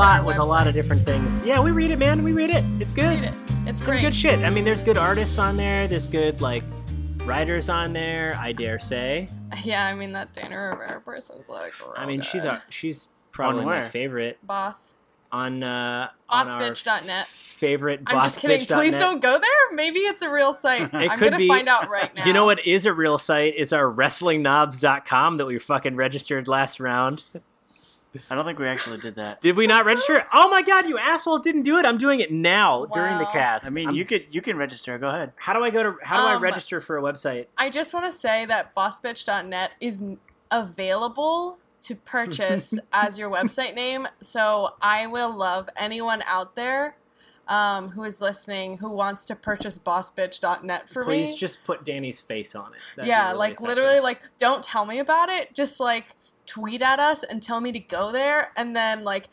lot with her a lot of different things. Yeah, we read it, man. We read it. It's good. Read it. It's Some great. good shit. I mean, there's good artists on there. There's good like writers on there. I dare say. Yeah, I mean that Daney Rivera person's like. I real mean, she's good. a she's probably my where? favorite boss. on uh on Bossbitch.net. favorite. I'm just kidding. Please don't go there. Maybe it's a real site. It I'm could gonna be. find out right now. You know what is a real site? Is our WrestlingKnobs.com that we fucking registered last round. I don't think we actually did that. Did we not register? Oh my god, you assholes didn't do it. I'm doing it now during the cast. I mean, I'm- you could you can register. Go ahead. How do I go to? How do I Um, register for a website? I just want to say that bossbitch.net is available to purchase as your website name. So I will love anyone out there um, who is listening who wants to purchase bossbitch.net for Please me. Please just put Daney's face on it. That'd yeah, really like effective. literally, like don't tell me about it. Just like tweet at us and tell me to go there, and then like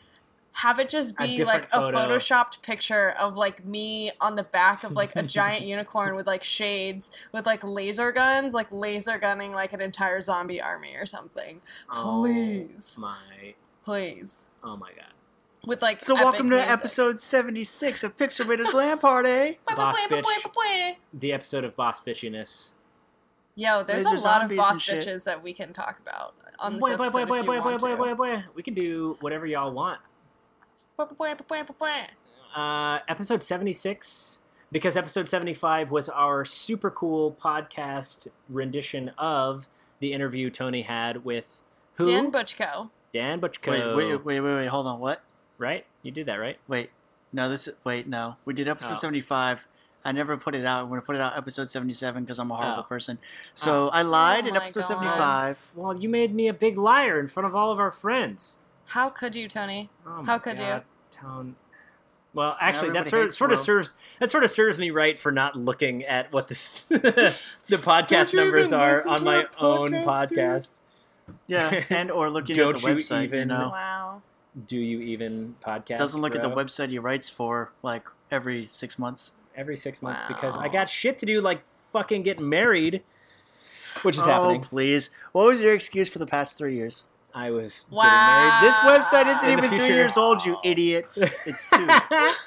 have it just be different like a photo. photoshopped picture of like me on the back of like a giant unicorn with like shades with like laser guns, like laser gunning like an entire zombie army or something. Oh Please, my, please, oh my god. with like. So epic welcome to music. episode seventy six of Pixel Raiders LAN Party. Boss bitch. blah, blah. The episode of Boss Bitchiness. Yo, there's Laser a lot of boss and shit. bitches that we can talk about on this Boy, boy, episode boy, boy, if you boy, boy, want boy, to. boy, boy. We can do whatever y'all want. Uh, episode 76, because episode 75 was our super cool podcast rendition of the interview Tony had with who? Dan Butchko. Dan Butchko. Wait, wait, wait, wait, wait. Hold on. What? Right? You did that, right? Wait. No, this. Is, wait, no. We did episode Oh. seventy five. I never put it out. I'm gonna put it out episode seventy seven because I'm a horrible Oh. person. Oh, so I oh lied Oh in episode God. seventy five. Well, you made me a big liar in front of all of our friends. How could you, Tony? Oh my How could you? God, Town. Well, actually, that sort, sort of serves that sort of serves me right for not looking at what this, the podcast numbers are on my our own podcast, dude? podcast. Yeah, and or looking Don't at the you website. You, even- know, Wow. Do you even podcast? doesn't look at the website he writes for like every six months. Every six months because I got shit to do, like fucking get married, which is oh, happening. please. What was your excuse for the past three years? I was Wow. This website isn't In even three years old, you idiot. It's two.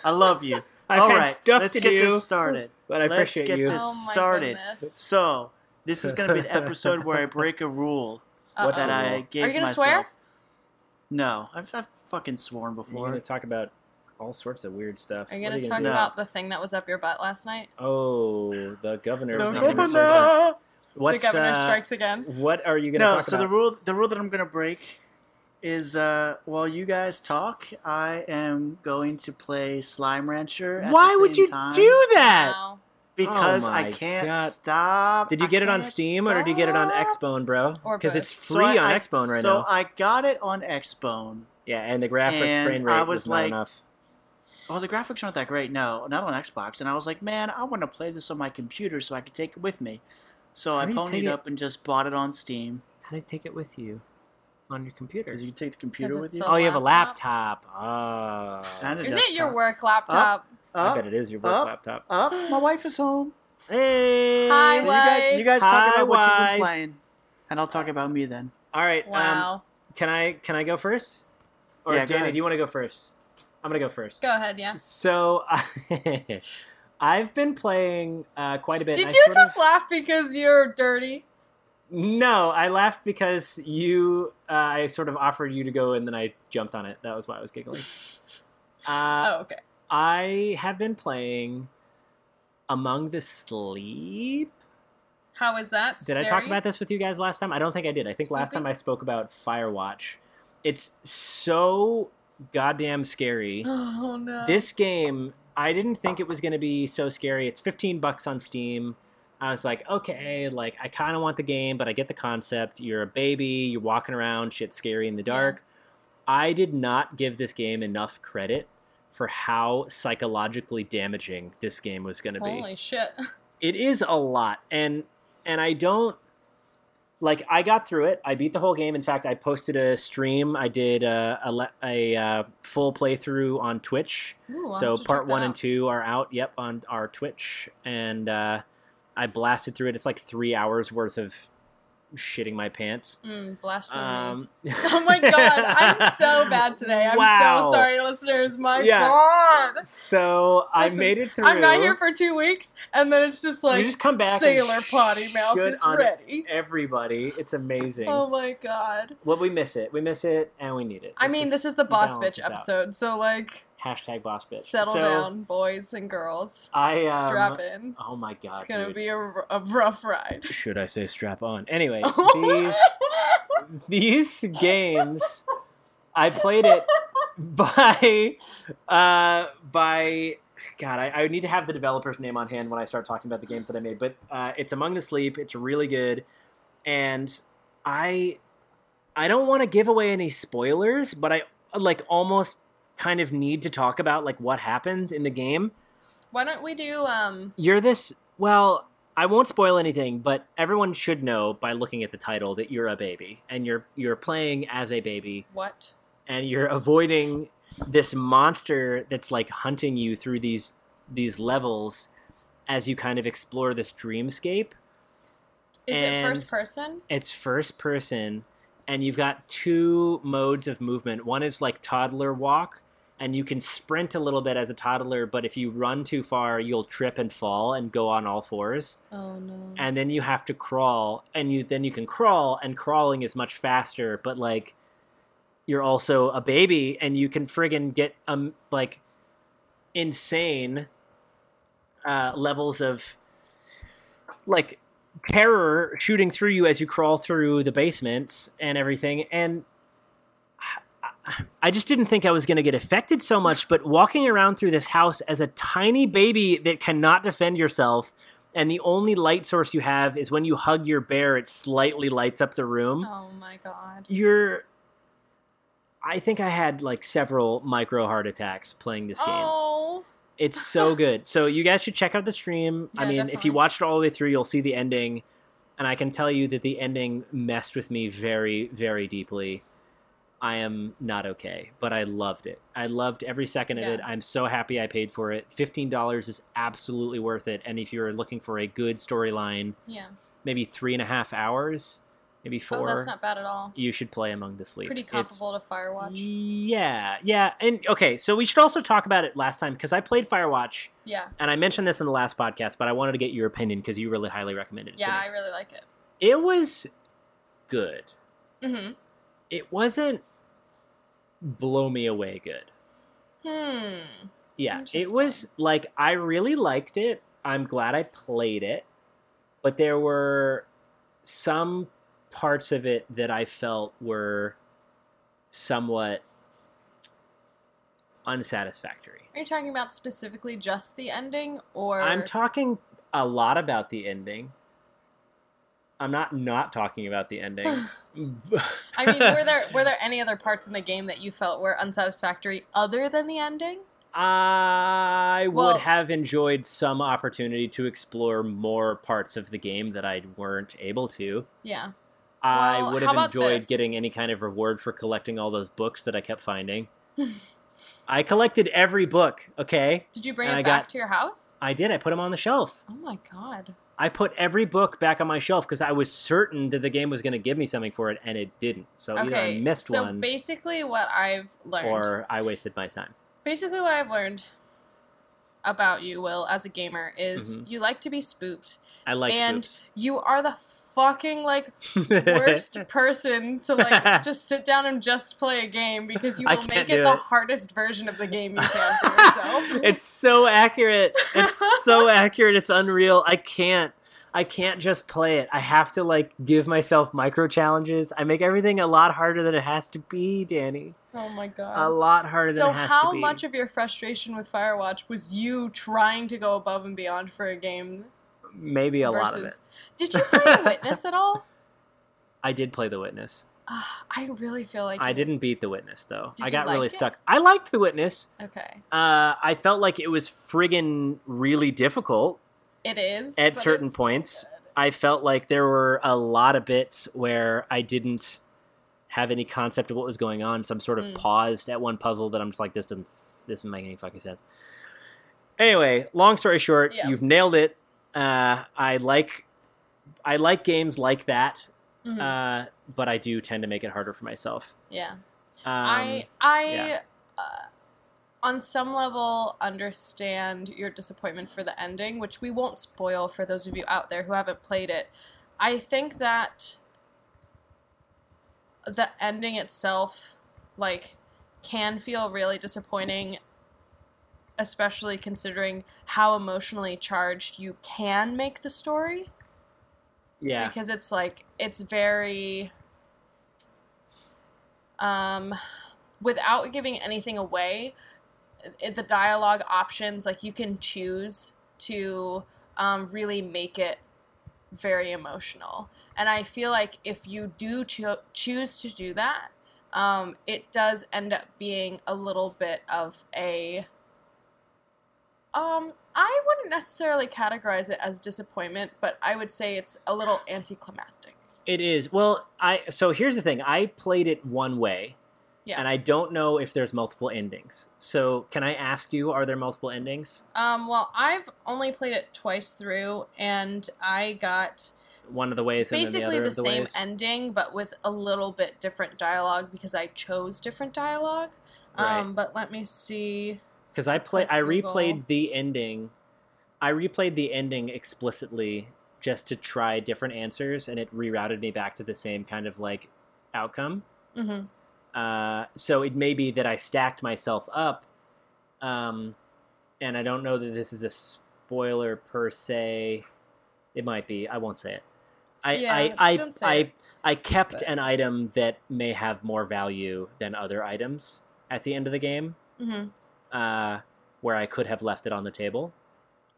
I love you. I've All had right, stuff let's to get do, this started. but I let's appreciate get you. this- Oh started. goodness. So this is going to be the episode where I break a rule Uh-oh. that I rule? gave Are you gonna swear? No, I've, I've fucking sworn before. We're before. gonna talk about all sorts of weird stuff. Are you gonna talk do? No. about the thing that was up your butt last night? Oh, the governor's The governor! What's the governor uh, strikes again. What are you gonna No, talk so about? the rule the rule that I'm gonna break is uh, while you guys talk, I am going to play Slime Rancher. At Why the would you time do that? Wow. Because Oh I can't God. stop. Did you I get it on can't Steam or did you get it on. Xbone, bro? Because both. it's So free I- on I- Xbone right so now. I got it on Xbone. yeah, and the graphics and frame rate I was, was not like- enough. Well, the graphics aren't that great, no, not on Xbox. And I was like, man, I want to play this on my computer so I could take it with me. So How I do you take ponied it- up and just bought it on Steam. How do you take it with you on your computer? Because you can take the computer with it's you. a Oh, you have a laptop? laptop. Oh. And a Is it your desktop. work laptop? I Up, bet it is your work up. laptop. up. My wife is home. Hey. Hi, So you guys, wife. you guys talk Hi, about what you've wife. been playing, and I'll talk about me then. All right. Um, Wow. can I can I go first? Or Yeah, go Daney, ahead. do you want to go first? I'm gonna go first. Go ahead, yeah. So I've been playing uh, quite a bit. Did you sort of- just laugh because you're dirty? No, I laughed because you. Uh, I sort of offered you to go, and then I jumped on it. That was why I was giggling. Uh, oh, okay. I have been playing Among the Sleep. How is that? Did I talk about this with you guys last time? I don't think I did. I think last time I spoke about Firewatch. It's so goddamn scary. Oh no. This game, I didn't think it was going to be so scary. It's 15 bucks on Steam. I was like, okay, like I kind of want the game, but I get the concept. You're a baby, you're walking around, shit's scary in the dark. I did not give this game enough credit for how psychologically damaging this game was going to be Holy shit. it is a lot and and i don't like i got through it. I beat the whole game. In fact i posted a stream. I did a, a, le- a, uh full playthrough on twitch. Ooh, so part one and two are out. Yep on our twitch. And uh, i blasted through it. It's like three hours worth of shitting my pants. Mm, blasphemy. Um, oh my god, I'm so bad today. I'm Wow. so sorry, listeners. My Yeah. god. So I made it through. I'm not here for two weeks, and then it's just like you just come back. sailor potty mouth is ready. Everybody, it's amazing. Oh my god. Well, we miss it. We miss it, and we need it. I mean, this is the boss bitch this out. episode, so like, hashtag boss bitch. settle So, down, boys and girls. I um, Strap in. Oh my god, it's gonna dude. be a rough ride. Should I say strap on? Anyway, these these games, I played it by uh by God, I, I need to have the developer's name on hand when I start talking about the games that I made. But uh, it's Among the Sleep. It's really good, and I I don't want to give away any spoilers, but I like almost kind of need to talk about like what happens in the game. Why don't we do um You're this well. I won't spoil anything, but everyone should know by looking at the title that you're a baby and you're you're playing as a baby what? and you're avoiding this monster that's like hunting you through these these levels as you kind of explore this dreamscape. Is it first person? It's first person and you've got two modes of movement. One is like toddler walk and you can sprint a little bit as a toddler, but if you run too far, you'll trip and fall and go on all fours. Oh no. and then you have to crawl and you then you can crawl and crawling is much faster but like you're also a baby and you can friggin get um like insane uh levels of like terror shooting through you as you crawl through the basements and everything and I- I just didn't think I was going to get affected so much, but walking around through this house as a tiny baby that cannot defend yourself, and the only light source you have is when you hug your bear, it slightly lights up the room. oh my god. You're. I think I had like several micro heart attacks playing this game. Oh. It's so good. So you guys should check out the stream. I Yeah, mean, if you watched it all the way through, you'll see the ending, and I can tell you that the ending messed with me very, very deeply. I am not okay, but I loved it. I loved every second of it. I'm so happy I paid for it. Fifteen dollars is absolutely worth it. And if you're looking for a good storyline, Yeah. maybe three and a half hours, maybe Oh, four, that's not bad at all. you should play Among the Sleep. Pretty It's- comparable to Firewatch. yeah, yeah, and okay. So we should also talk about it last time because I played Firewatch, Yeah. and I mentioned this in the last podcast, but I wanted to get your opinion because you really highly recommended it. Yeah, I really like it. it was good. Mm-hmm. It wasn't blow me away good. Hmm. Yeah, it was like I really liked it. I'm glad I played it, but there were some parts of it that I felt were somewhat unsatisfactory. Are you talking about specifically just the ending, or I'm talking a lot about the ending. I'm not not talking about the ending. I mean, were there were there any other parts in the game that you felt were unsatisfactory other than the ending? I would have enjoyed some opportunity to explore more parts of the game that I weren't able to. Yeah. I Well, would have enjoyed this? getting any kind of reward for collecting all those books that I kept finding. I collected every book, okay? Did you bring And it I back got- to your house? I did. I put them on the shelf. Oh my god. I put every book back on my shelf because I was certain that the game was going to give me something for it, and it didn't. So either I missed so one So basically, what I've learned, or I wasted my time. basically what I've learned about you, Will, as a gamer, is Mhm. you like to be spooked, I like and spooks. you are the fucking like worst person to like just sit down and just play a game because you will make do it the hardest version of the game you can for yourself. it's so accurate. It's so accurate. It's unreal. I can't. I can't just play it. I have to like give myself micro challenges. I make everything a lot harder than it has to be, Daney. oh my god. A lot harder So than it has to be. So how much of your frustration with Firewatch was you trying to go above and beyond for a game Maybe a lot of it. Did you play The Witness at all? I did play The Witness. Ah, I really feel like I didn't beat The Witness though. Did I got really it? stuck. I liked The Witness. Okay. Uh, I felt like it was friggin' really difficult. It is At certain so points. good. I felt like there were a lot of bits where I didn't have any concept of what was going on. So I'm sort of Mm. paused at one puzzle that I'm just like, this doesn't, this doesn't make any fucking sense. Anyway, long story short, Yeah. you've nailed it. Uh, I like, I like games like that Mhm. uh, but I do tend to make it harder for myself. yeah. Um, I I yeah. uh, on some level understand your disappointment for the ending, which we won't spoil for those of you out there who haven't played it. I think that the ending itself like can feel really disappointing especially considering how emotionally charged you can make the story. Yeah, because it's like it's very um without giving anything away it, the dialogue options like you can choose to um, really make it very emotional. And i feel like if you do cho- choose to do that um, it does end up being a little bit of a um i wouldn't necessarily categorize it as disappointment but i would say it's a little anticlimactic it is. Well, I so here's the thing. I played it one way, Yeah. and I don't know if there's multiple endings. So can I ask you, are there multiple endings? Um, well, I've only played it twice through, and I got One of the ways, basically the, the same ways? ending, but with a little bit different dialogue because I chose different dialogue. Right. Um, but let me see. Because I play, I replayed the ending. I replayed the ending explicitly just to try different answers, and it rerouted me back to the same kind of like outcome. hmm Uh, so it may be that I stacked myself up, um, and I don't know that this is a spoiler per se. It might be. I won't say it. I Yeah, I I, I, it. I kept But- an item that may have more value than other items at the end of the game, hmm uh, where I could have left it on the table,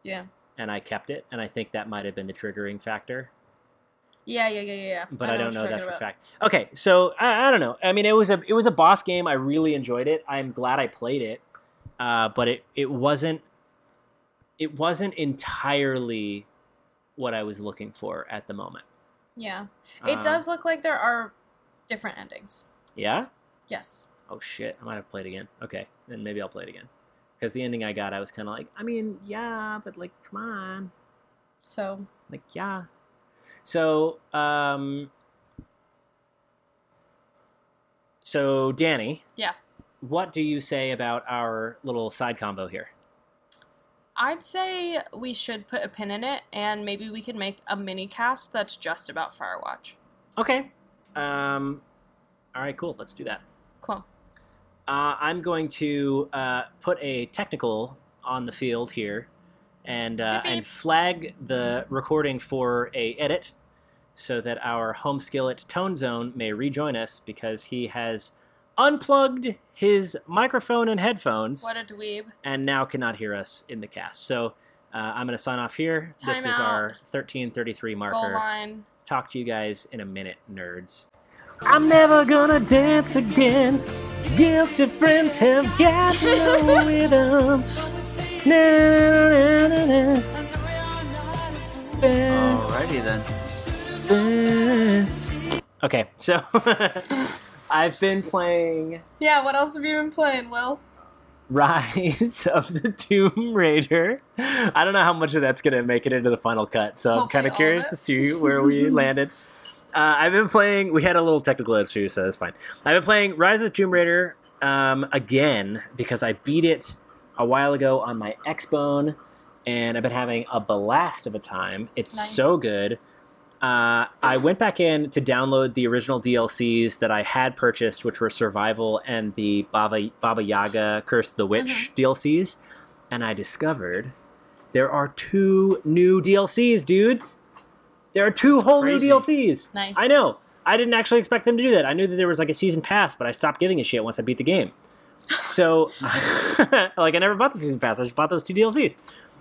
Yeah. and I kept it, and I think that might have been the triggering factor. Yeah, yeah, yeah, yeah, but I, don't know you're that for a fact. Okay, so I, I don't know. I mean, it was a it was a boss game. I really enjoyed it. I'm glad I played it, uh, but it it wasn't it wasn't entirely what I was looking for at the moment. Yeah. It Um, does look like there are different endings. Yeah. Yes. Oh shit! I might have played again. Okay, then maybe I'll play it again. Because the ending I got, I was kind of like, I mean, yeah, but like, come on, So, like, yeah. So, um, so Daney, Yeah. what do you say about our little side combo here? I'd say we should put a pin in it and maybe we could make a mini cast that's just about Firewatch. Okay. Um, all right, cool. Let's do that. Cool. Uh, I'm going to uh, put a technical on the field here, and uh, Beep, beep. and flag the recording for a edit, so that our home skillet Tone Zone may rejoin us because he has unplugged his microphone and headphones, What a dweeb. and now cannot hear us in the cast. So uh, I'm going to sign off here. this is our out. 1333 marker. Goal line. Talk to you guys in a minute, nerds. I'm never gonna dance again. Guilty friends have got no rhythm. Na, na, na, na. Alrighty then. Uh, okay, so I've been playing Yeah, what else have you been playing, Will? Rise of the Tomb Raider. I don't know how much of that's gonna make it into the final cut, so I'm kind of of curious it. to see where we landed. Uh, I've been playing. We had a little technical issue, so it's fine. I've been playing Rise of the Tomb Raider um, again because I beat it a while ago on my Xbone, and I've been having a blast of a time. It's Nice. so good. Uh, I went back in to download the original DLCs that I had purchased, which were Survival and the Baba, Baba Yaga Curse of the Witch DLCs, and I discovered there are two new DLCs, dudes. There are two That's whole crazy. new DLCs. Nice. I know. I didn't actually expect them to do that. I knew that there was like a season pass, but I stopped giving a shit once I beat the game. So, like, I never bought the season pass. I just bought those two DLCs.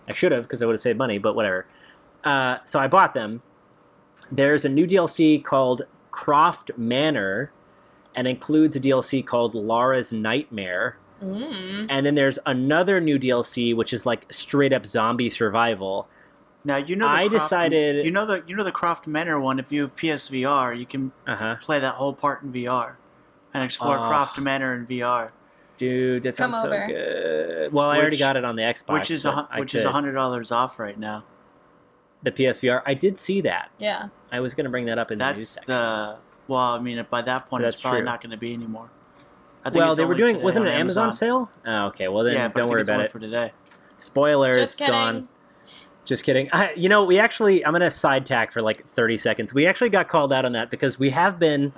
I should have because I would have saved money, but whatever. Uh, so I bought them. There's a new DLC called Croft Manor, and includes a DLC called Lara's Nightmare. Mm. And then there's another new DLC which is like straight up zombie survival. Now you know. The I Croft- decided- You know the you know the Croft Manor one. If you have PSVR, you can Uh huh. play that whole part in VR and explore Oh. Croft Manor in VR, Dude, that Come sounds so over. good. Well, I already got it on the Xbox, which is a but hun- which is could. hundred dollars off right now. the PSVR. I did see that. Yeah. I was going to bring that up in the news That's section. the well. I mean, by that point, That's it's probably true. not going to be anymore. I think well, it's they were doing. Wasn't it an Amazon, sale? Oh, okay. Well, then yeah, don't think worry it's about only it. for today. Spoilers, Just kidding. Dawn. Just kidding. I, you know, we actually. I'm going to side tack for like 30 seconds. We actually got called out on that because we have been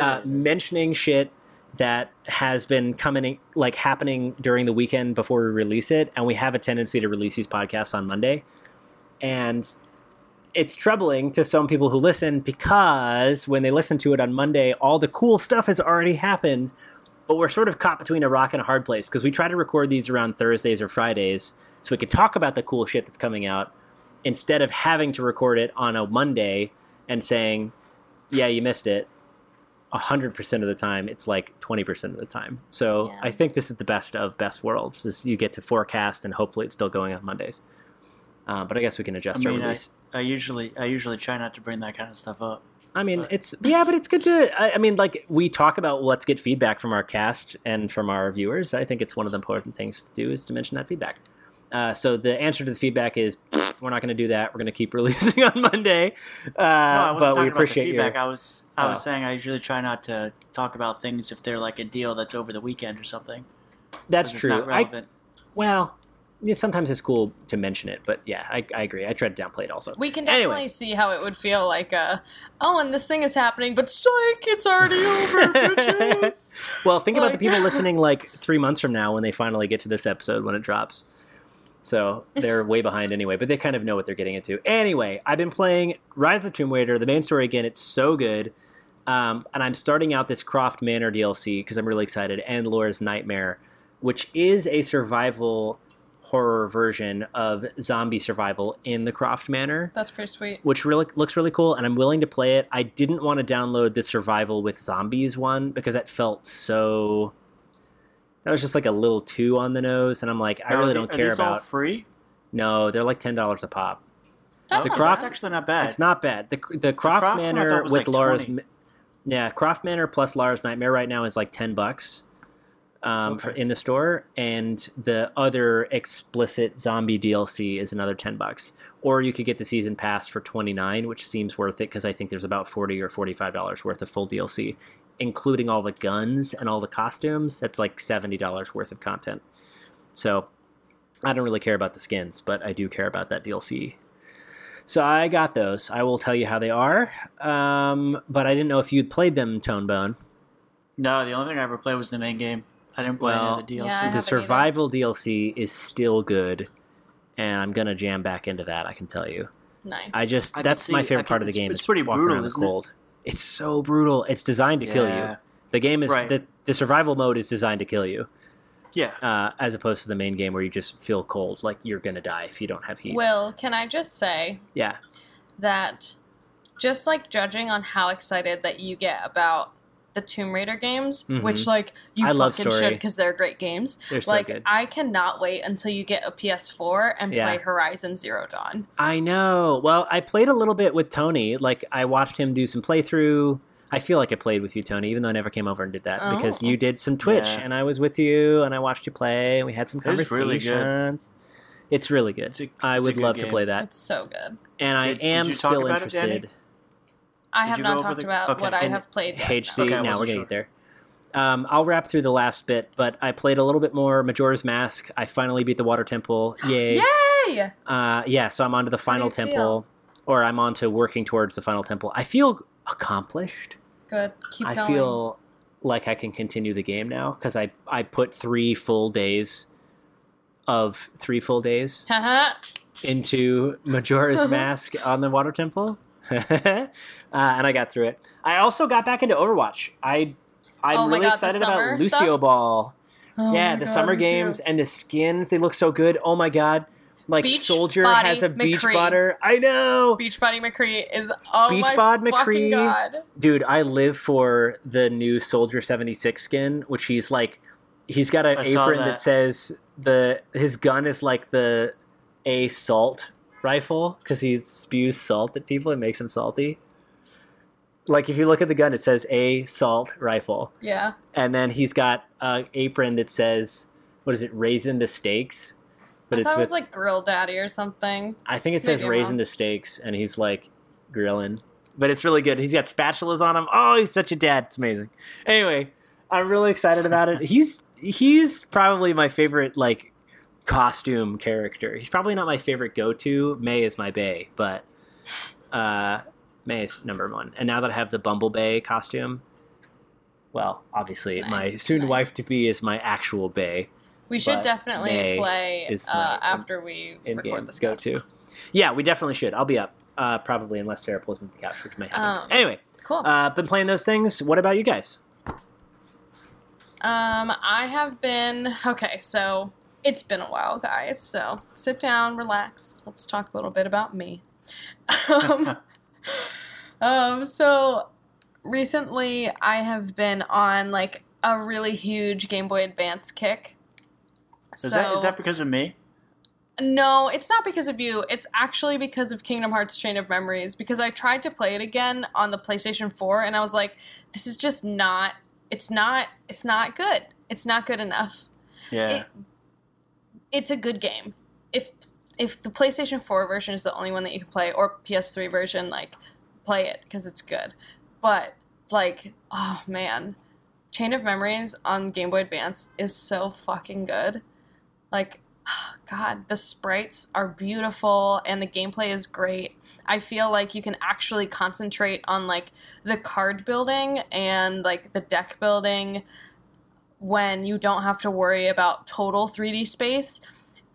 uh, mentioning shit that has been coming like happening during the weekend before we release it and we have a tendency to release these podcasts on monday and it's troubling to some people who listen because when they listen to it on monday all the cool stuff has already happened but we're sort of caught between a rock and a hard place because we try to record these around thursdays or fridays so we could talk about the cool shit that's coming out instead of having to record it on a monday and saying yeah you missed it 100% of the time it's like 20% of the time so Yeah. i think this is the best of best worlds is you get to forecast and hopefully it's still going on mondays uh, but i guess we can adjust I our mean, I, I usually I usually try not to bring that kind of stuff up. I mean, But- it's yeah, but it's good to. I, I mean, like we talk about, let's get feedback from our cast and from our viewers. I think it's one of the important things to do is to mention that feedback. Uh, so the answer to the feedback is we're not going to do that. We're going to keep releasing on Monday. Uh, no, I wasn't but we appreciate about the your. feedback. I was I was Oh. saying I usually try not to talk about things if they're like a deal that's over the weekend or something. That's 'cause it's true. Not I, well, yeah, sometimes it's cool to mention it, but yeah, I, I agree. I try to downplay it also. We can Anyway. definitely see how it would feel like, uh, oh, and this thing is happening, but psych, it's already over. Well, think about the people listening like three months from now when they finally get to this episode when it drops. So they're way behind anyway, but they kind of know what they're getting into. Anyway, I've been playing Rise of the Tomb Raider, the main story again. It's so good. Um, and I'm starting out this Croft Manor DLC because I'm really excited, and Lara's Nightmare, which is a survival horror version of zombie survival in the Croft Manor That's pretty sweet. which really looks really cool, and I'm willing to play it. I didn't want to download the survival with zombies one because that felt so. That was just like a little too on the nose, and I'm like, I Are really the- don't care are care these all about. free? No, they're like ten dollars a pop. That's not Croft- That's actually not bad. It's not bad. the The Croft, Croft Manor with like Lara's, 20. yeah, Croft Manor plus Lara's Nightmare right now is like ten bucks, um, for, in the store, and the other explicit zombie DLC is another ten bucks. Or you could get the season pass for twenty nine, which seems worth it because I think there's about forty or forty five dollars worth of full DLC, including all the guns and all the costumes. That's like seventy dollars worth of content. So I don't really care about the skins, but I do care about that DLC. So I got those. I will tell you how they are. Um, but I didn't know if you'd played them, Tonebone. No, the only thing I ever played was the main game. I didn't play Well, any of the DLC. Yeah, the haven't survival DLC is still good, and I'm gonna jam back into that. I can tell you. Nice. I just I can that's my favorite I part can- of the it's- game. it's is pretty walking brutal, around in the isn't it? Cold. It's so brutal. It's designed to kill you. The game is Right. the the survival mode is designed to kill you, Yeah. uh, as opposed to the main game where you just feel cold, like you're gonna die if you don't have heat. Will, can I just say yeah, that just like judging on how excited that you get about the Tomb Raider games, Mhm. which like you I fucking story. should because they're great games. they're so like good. I cannot wait until you get a PS4 and Yeah. play Horizon Zero Dawn. I know. Well, I played a little bit with Tony. Like I watched him do some playthrough. I feel like I played with you, Tony, even though I never came over and did that because Oh. you did some Twitch Yeah. and I was with you and I watched you play and we had some It was really good. It's really good. It's a- I it's a would good love to play that, It's so good. and I Did- did am still about it, interested. I Did have not talked the- about okay, what I and have played. HC. Okay, now we're gonna sure. get there. Um, I'll wrap through the last bit, but I played a little bit more Majora's Mask. I finally beat the Water Temple. Yay! Yay! Uh, yeah, so I'm on to the final you feel? temple, or I'm on to working towards the final temple. I feel accomplished. Good. Keep I going. feel like I can continue the game now because I I put three full days of three full days into Majora's Mask on the Water Temple, uh, and I got through it. I also got back into Overwatch. I I'm Oh really God, excited about Lucio stuff? Ball. Oh yeah, the God, summer me too. games and the skins they look so good. Oh my god. Like Beach Soldier Body has a beach McCree. butter. I know. Beachbody McCree is oh Beach my Bod McCree. god. Dude, I live for the new Soldier 76 skin, which he's like he's got an I apron that. that. says the his gun is like the a salt rifle cuz he spews salt at people and makes them salty. Like if you look at the gun it says a salt rifle. Yeah. And then he's got an apron that says what is it? Raisin the stakes. but I it's thought it with, was like Grill Daddy or something. I think it says maybe the stakes, and he's like grilling. But it's really good. He's got spatulas on him. Oh, he's such a dad. It's amazing. Anyway, I'm really excited about it. He's he's probably my favorite like costume character. He's probably not my favorite go to. Mei is my bay, but uh, Mei is number one. And now that I have the Bumble Bay costume, well, obviously my nice, it's soon nice. wife to be is my actual bay We should definitely May play uh, after we record this. go to. Yeah, we definitely should. I'll be up. Uh, probably unless Sarah pulls me to the couch, which may happen. Um, anyway, Cool. uh, been playing those things. What about you guys? Um, I have been okay. So it's been a while, guys. So sit down, relax. Let's talk a little bit about me. um, um, so recently I have been on like a really huge Game Boy Advance kick. Is so that is that because of me? no, it's not because of you. It's actually because of Kingdom Hearts Chain of Memories. Because I tried to play it again on the PlayStation 4 and I was like, this is just not it's not it's not good. It's not good enough. Yeah. It, it's a good game. If if the PlayStation 4 version is the only one that you can play or PS3 version, like play it because it's good. But like, oh man, Chain of Memories on Game Boy Advance is so fucking good. Like, ah, God, the sprites are beautiful and the gameplay is great. I feel like you can actually concentrate on like the card building and like the deck building when you don't have to worry about total 3D space.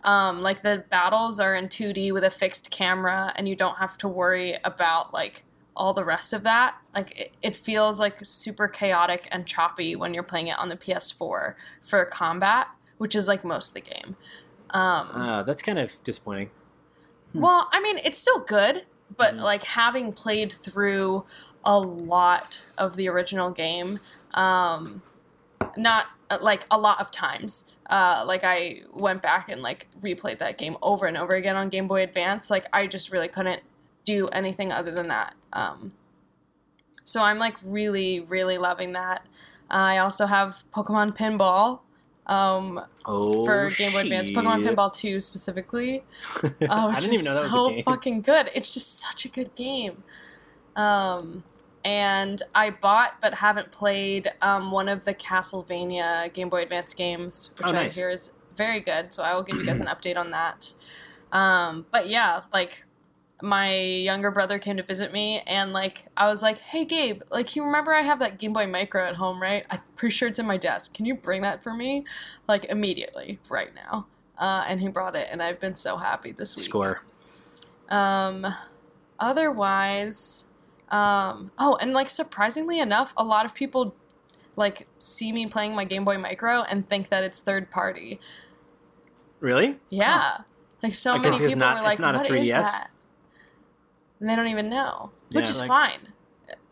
Um, like the battles are in 2D with a fixed camera, and you don't have to worry about like all the rest of that. Like it, it feels like super chaotic and choppy when you're playing it on the PS4 for combat, which is like most of the game. Um, Uh, that's kind of disappointing. well, I mean, it's still good, but Mhm. like having played through a lot of the original game, um, not uh, like a lot of times. Uh, like I went back and like replayed that game over and over again on Game Boy Advance. Like I just really couldn't do anything other than that. Um, so I'm like really, really loving that. I also have Pokemon Pinball. Um, Oh, for Game Boy Advance, Pokemon. Pinball 2 specifically. Oh, I didn't even know that was so a game. fucking good. It's just such a good game. Um, and I bought but haven't played um, one of the Castlevania Game Boy Advance games, which Oh, I nice. hear is very good. So I will give you guys an update on that. Um, but yeah, like my younger brother came to visit me and like I was like, "Hey Gabe, like you remember I have that Game Boy Micro at home, right? I'm pretty sure it's in my desk. Can you bring that for me like immediately right now?" Uh, and he brought it and I've been so happy this week. Score. Um, otherwise, um, oh, and like surprisingly enough, a lot of people like see me playing my Game Boy Micro and think that it's third party. Really? Yeah, like so I many people not- were it's like, not a "What is 3DS?" that?" And they don't even know, which is Like- fine.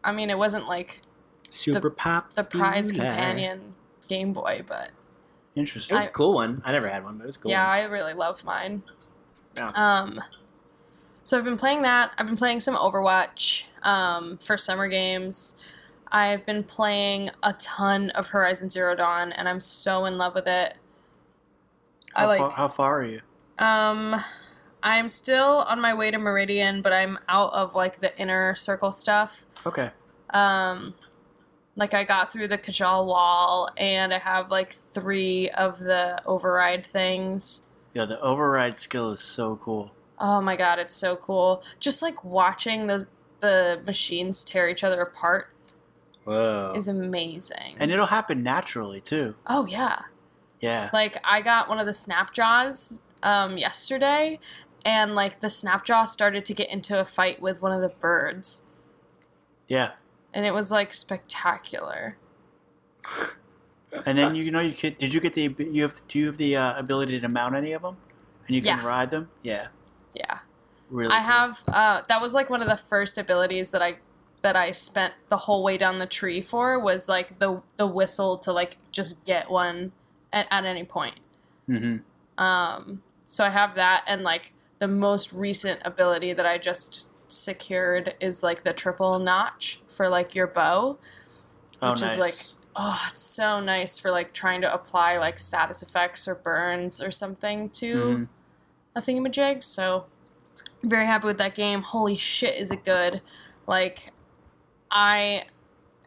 I mean, it wasn't like Super pop. the prize Bueller. companion Game Boy, but interesting. It was a cool one. I never had one, but it was cool. yeah, one. I really love mine. Yeah. Um, so I've been playing that. I've been playing some Overwatch um, for summer games. I've been playing a ton of Horizon Zero Dawn, and I'm so in love with it. I like. far, how far are you? Um, I'm still on my way to Meridian, but I'm out of like the inner circle stuff. Okay. Um, like I got through the Kajal wall, and I have like three of the override things. Yeah, the override skill is so cool. Oh my god, it's so cool. Just like watching the the machines tear each other apart Whoa. is amazing. And it'll happen naturally too. oh yeah. Yeah. Like I got one of the snapjaws um yesterday and like the snapjaw started to get into a fight with one of the birds Yeah. and it was like spectacular. And then you know you could. Did you get the you have do you have the uh, ability to mount any of them, and you can Yeah. ride them? Yeah. Yeah. Really. I cool. have uh that was like one of the first abilities that I that I spent the whole way down the tree for was like the the whistle to like just get one at, at any point. Mm-hmm. Um, so I have that, and like the most recent ability that I just secured is like the triple notch for like your bow. Oh, Which nice. is like Oh, it's so nice for like trying to apply like status effects or burns or something to Mhm. a thingamajig. So very happy with that game. Holy shit, is it good? Like I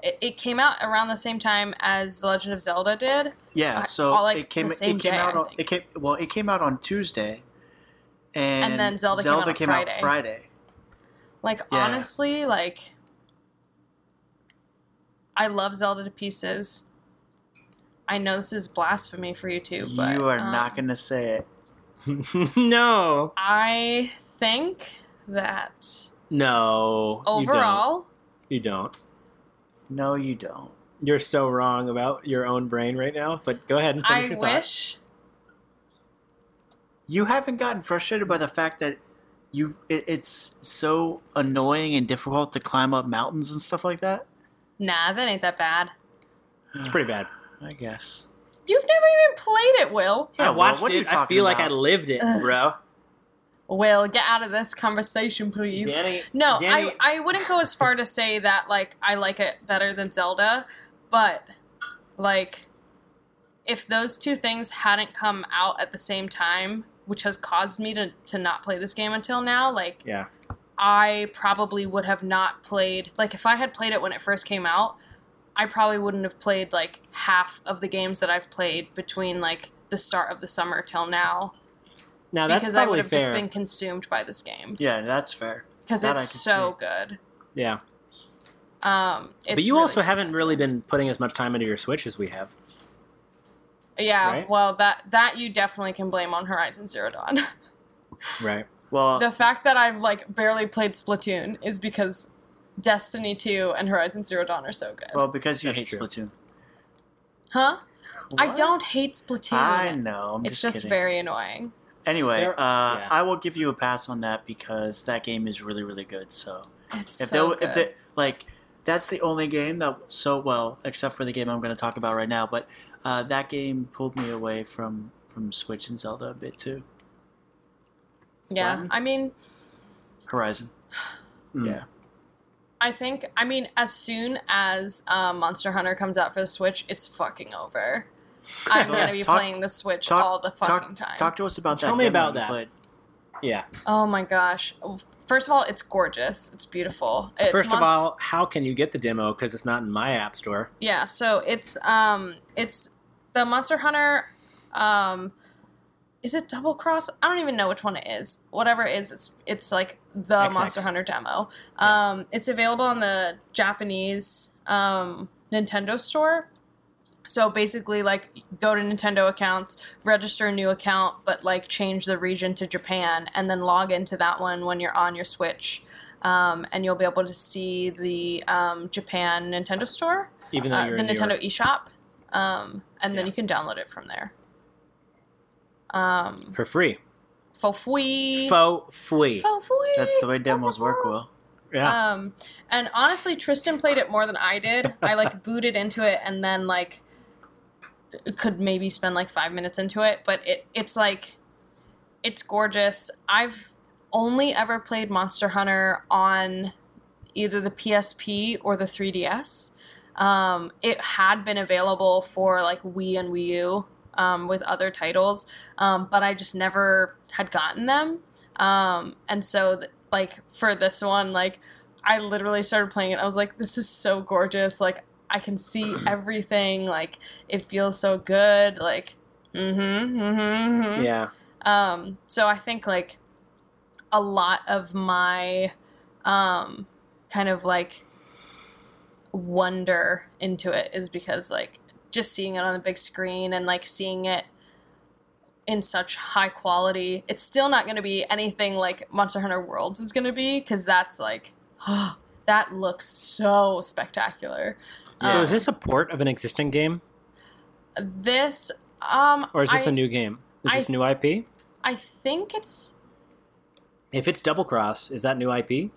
it, it came out around the same time as The Legend of Zelda did. Yeah, so all, like, it came the same it came day, out on it came well it came out on Tuesday, and, And then Zelda came out on Friday. Friday. Like Yeah. honestly, like I love Zelda to pieces. I know this is blasphemy for you two, but you are um, not going to say it. no, I think that no. overall, you don't. you don't. No, you don't. You're so wrong about your own brain right now. But go ahead and finish I your thought. wish You haven't gotten frustrated by the fact that you it, it's so annoying and difficult to climb up mountains and stuff like that. nah, that ain't that bad. It's pretty bad. I guess. You've never even played it, Will. Yeah, I well, watched what it. I talking feel like? I lived it, bro. Will, get out of this conversation, please. Daney, No, Daney, I, I wouldn't go as far to say that like I like it better than Zelda, but like if those two things hadn't come out at the same time, which has caused me to, to not play this game until now, like yeah, I probably would have not played like if I had played it when it first came out, I probably wouldn't have played like half of the games that I've played between like the start of the summer till now now that's because I would probably have fair. just been consumed by this game Yeah, that's fair. because That it's can so good. yeah, Um, it's but you really also haven't really been putting as much time into your Switch as we have. Yeah, right? well, that that you definitely can blame on Horizon Zero Dawn. Right. Well, the fact that I've like barely played Splatoon is because Destiny Two and Horizon Zero Dawn are so good. well, because you That's hate true. Splatoon. huh? I don't hate Splatoon. I know. I'm it's just, just very annoying. Anyway, uh, yeah. I will give you a pass on that because that game is really, really good. So It's if so they, good. if they, like, that's the only game that so well, except for the game I'm going to talk about right now. But uh, that game pulled me away from from Switch and Zelda a bit too. yeah, Splatoon? I mean, Horizon. Mm. Yeah. I think I mean as soon as um, Monster Hunter comes out for the Switch, it's fucking over. I'm gonna be talk- playing the Switch talk- all the fucking talk, time. Talk to us about Tell that. Tell me about that. played. Yeah. oh my gosh! First of all, it's gorgeous. It's beautiful. It's First of all, how can you get the demo? Because it's not in my app store. Yeah, so it's um it's the Monster Hunter um is it Double Cross? I don't even know which one it is. Whatever it is, it's it's like the XX. Monster Hunter demo. Um it's available on the Japanese um Nintendo store. So basically like go to Nintendo accounts, register a new account, but like change the region to Japan and then log into that one when you're on your Switch. Um, and you'll be able to see the um, Japan Nintendo store Even though uh, you're the Nintendo eShop, um, and then you can download it from there. Um, for free. for free. Faux free. For free. That's the way demos work, Will. Yeah. Um, and honestly, Tristan played it more than I did. I like booted into it and then like could maybe spend like five minutes into it, but it it's like it's gorgeous. I've only ever played Monster Hunter on either the PSP or the 3DS. Um, it had been available for like Wii and Wii U um, with other titles, um, but I just never had gotten them. Um, and so, th- like for this one, like I literally started playing it. I was like, "This is so gorgeous! Like I can see everything. Like it feels so good. Like, mm-hmm, mm-hmm, mm-hmm. yeah. Um, so I think like a lot of my um, kind of like wonder into it is because like just seeing it on the big screen and like seeing it in such high quality. It's still not going to be anything like Monster Hunter Worlds is going to be because that's like that looks so spectacular. So Um, is this a port of an existing game, this um or is this I- a new game? Is I this new IP? I think it's If it's Double Cross, is that new IP?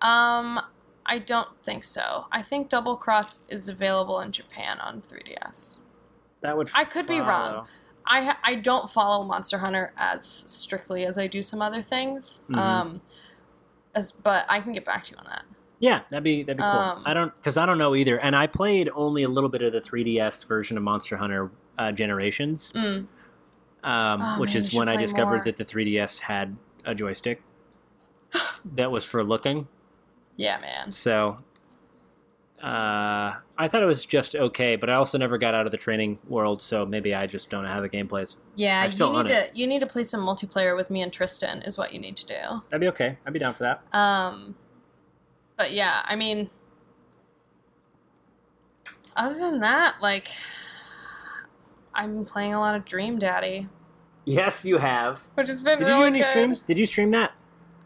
Um, I don't think so. I think Double Cross is available in Japan on 3DS. That would. I could be wrong. I I don't follow Monster Hunter as strictly as I do some other things. Mhm. Um, as but I can get back to you on that. Yeah, that'd be that'd be cool. Um, I don't because I don't know either, and I played only a little bit of the 3DS version of Monster Hunter uh, Generations. Mm. um, Oh, which man, is when I discovered more. that the 3DS had a joystick that was for looking. Yeah, man. So uh, I thought it was just okay, but I also never got out of the training world, so maybe I just don't know how the game plays. Yeah, you need to you need to play some multiplayer with me and Tristan is what you need to do. That'd be okay. I'd be down for that. Um, but yeah, I mean, other than that, like, I've been playing a lot of Dream Daddy, Yes, you have. which has been Did you really do any good. streams? Did you stream that?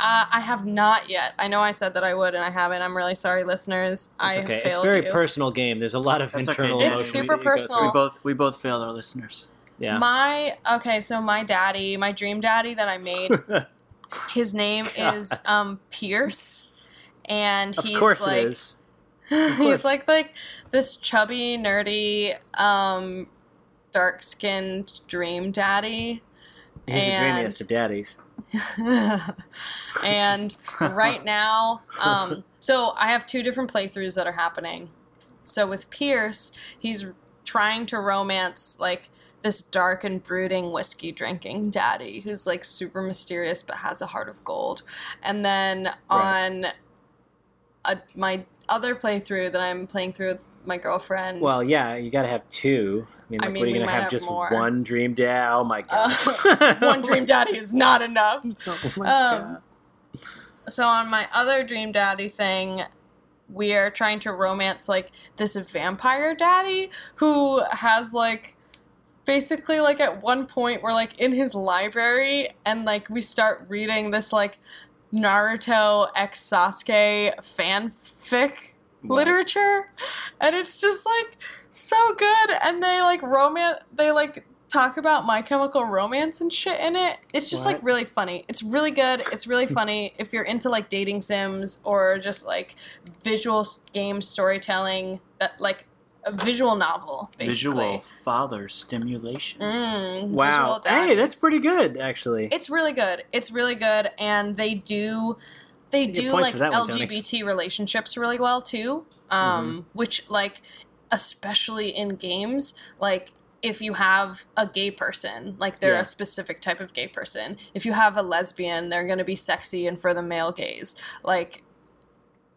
Uh, I have not yet. I know I said that I would, and I haven't. I'm really sorry, listeners. I It's have okay. It's a very you. personal game. There's a lot of That's okay. internal It's super that you go personal. We both we both failed our listeners. Yeah. My okay, so my daddy, my dream daddy that I made, his name is um Pierce, and he's like it is. course. he's like like this chubby, nerdy, um, dark skinned dream daddy. He's the dreamiest of daddies. and right now, um, so I have two different playthroughs that are happening. So with Pierce, he's trying to romance like this dark and brooding whiskey drinking daddy who's like super mysterious but has a heart of gold. And then on a, my other playthrough that I'm playing through with my girlfriend. Well, yeah, you got to have two. I mean, I mean, what are you gonna have? have Just more. one dream dad? Oh my god! Uh, one dream daddy is not enough. Oh my Um, so on my other dream daddy thing we are trying to romance like this vampire daddy who has like basically like at one point we're like in his library and like we start reading this like naruto x sasuke fanfic Wow. literature and it's just like so good and they like romance they like talk about my chemical romance and shit in it. It's just like really funny. It's really good. It's really funny if you're into like dating sims or just like visual game storytelling that like a visual novel basically Visual father stimulation. mm, Wow. Hey, that's pretty good, actually. it's really good it's really good and they do they do like for that one, Tony. lgbt relationships really well too um Mm-hmm. which like especially in games like if you have a gay person like they're Yeah. a specific type of gay person if you have a lesbian they're going to be sexy and for the male gaze like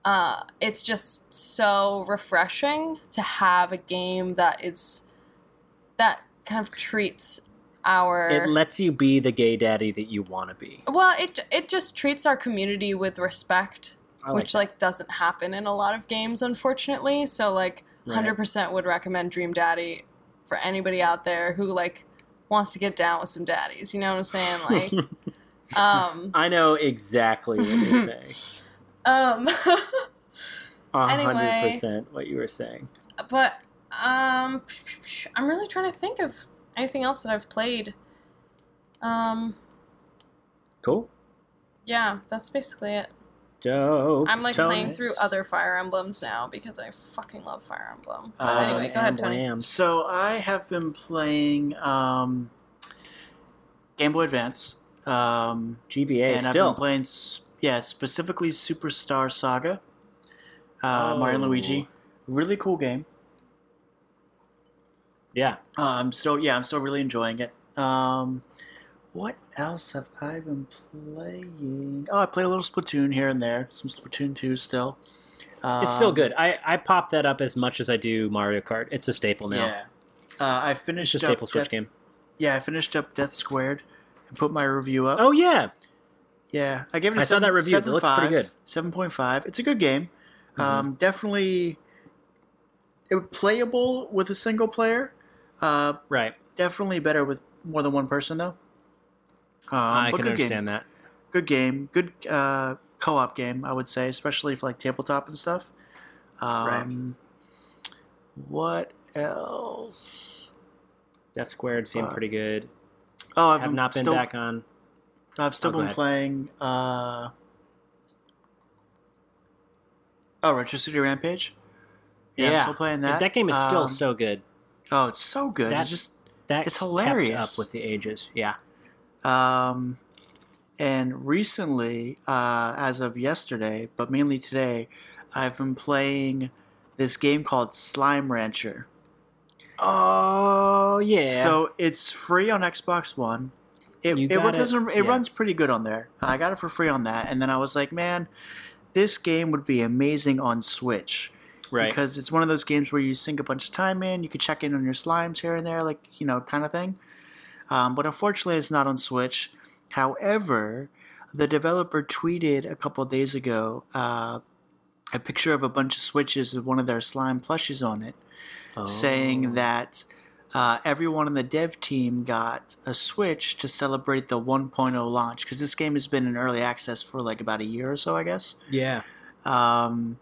uh it's just so refreshing to have a game that is that kind of treats our It lets you be the gay daddy that you want to be. well, it it just treats our community with respect, I which that. like doesn't happen in a lot of games, unfortunately. So like, Right. hundred percent would recommend Dream Daddy for anybody out there who like wants to get down with some daddies. You know what I'm saying? Like, um, I know exactly what you're saying. Um, A 100% what you were saying. but um, I'm really trying to think of anything else that I've played. Um, Cool. yeah, that's basically it. Dope. I'm like Tony. playing through other Fire Emblems now because I fucking love Fire Emblem. But Um, anyway, go ahead, Tony. Emblems. So I have been playing um, Game Boy Advance. Um, GBA and I've been playing, s- yeah, specifically Superstar Saga. Uh, Mario and Oh. Luigi, really cool game. yeah. I'm still, yeah, I'm still really enjoying it. Um, what else have I been playing? Oh, I played a little Splatoon here and there. Some Splatoon 2 still. It's still Um, good. I, I pop that up as much as I do Mario Kart. It's a staple now. Yeah. Uh, I It's finished a up staple Switch Death- game. Yeah, I finished up Death Squared and put my review up. Oh yeah. Yeah, I gave it a I saw that seven- review. It looks pretty 7.5, good. 7.5. It's a good game. Mhm. Um, definitely it, playable with a single player. Uh, Right. definitely better with more than one person, though. Um, I can understand game. that. Good game. Good uh, co-op game, I would say, especially for like tabletop and stuff. Um, What else? That squared seemed Uh, pretty good. Oh, I've Have not been still, back on. I've still Oh, been playing. Uh, oh, Retro City Rampage. Yeah, I'm still playing that. That game is still Um, so good. Oh, it's so good. That- it's just That it's kept hilarious. up with the ages. Yeah. um, and recently, uh, as of yesterday, but mainly today, I've been playing this game called Slime Rancher. Oh yeah. So it's free on Xbox One. It You it, it, doesn't it yeah. runs pretty good on there. I got it for free on that, and then I was like, man, this game would be amazing on Switch right. because it's one of those games where you sink a bunch of time in. You could check in on your slimes here and there, like you know, kind of thing. Um, but unfortunately, it's not on Switch. However, the developer tweeted a couple of days ago uh, a picture of a bunch of Switches with one of their slime plushies on it Oh. saying that uh, everyone in the dev team got a Switch to celebrate the 1.0 launch because this game has been in early access for like about a year or so, I guess. Yeah. Um,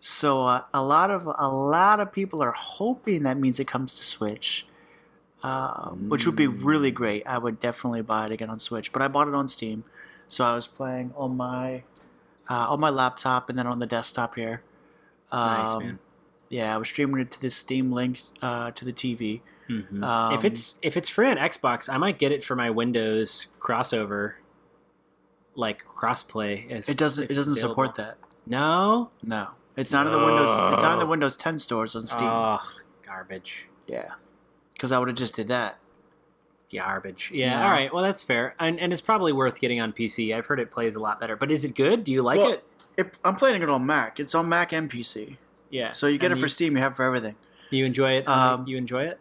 so uh, a lot of a lot of people are hoping that means it comes to Switch, uh, which would be really great. I would definitely buy it again on Switch, but I bought it on Steam, so I was playing on my uh, on my laptop and then on the desktop here. Nice Um, man. Yeah, I was streaming it to this Steam link uh, to the TV. Mhm. um, if it's if it's free on Xbox, I might get it for my Windows crossover, like crossplay. As It doesn't. It doesn't support that. No. No, it's not in the Windows. It's not in the. Windows 10 stores on Steam. Oh, garbage. yeah, because I would have just did that. Garbage. Yeah, Yeah. All right. Well, that's fair, and and it's probably worth getting on PC. I've heard it plays a lot better. But is it good? Do you like Well, it? It, I'm playing it on Mac. It's on Mac and PC. Yeah. So you get And it for Steam. You have it for everything. You enjoy it? Um, you enjoy it?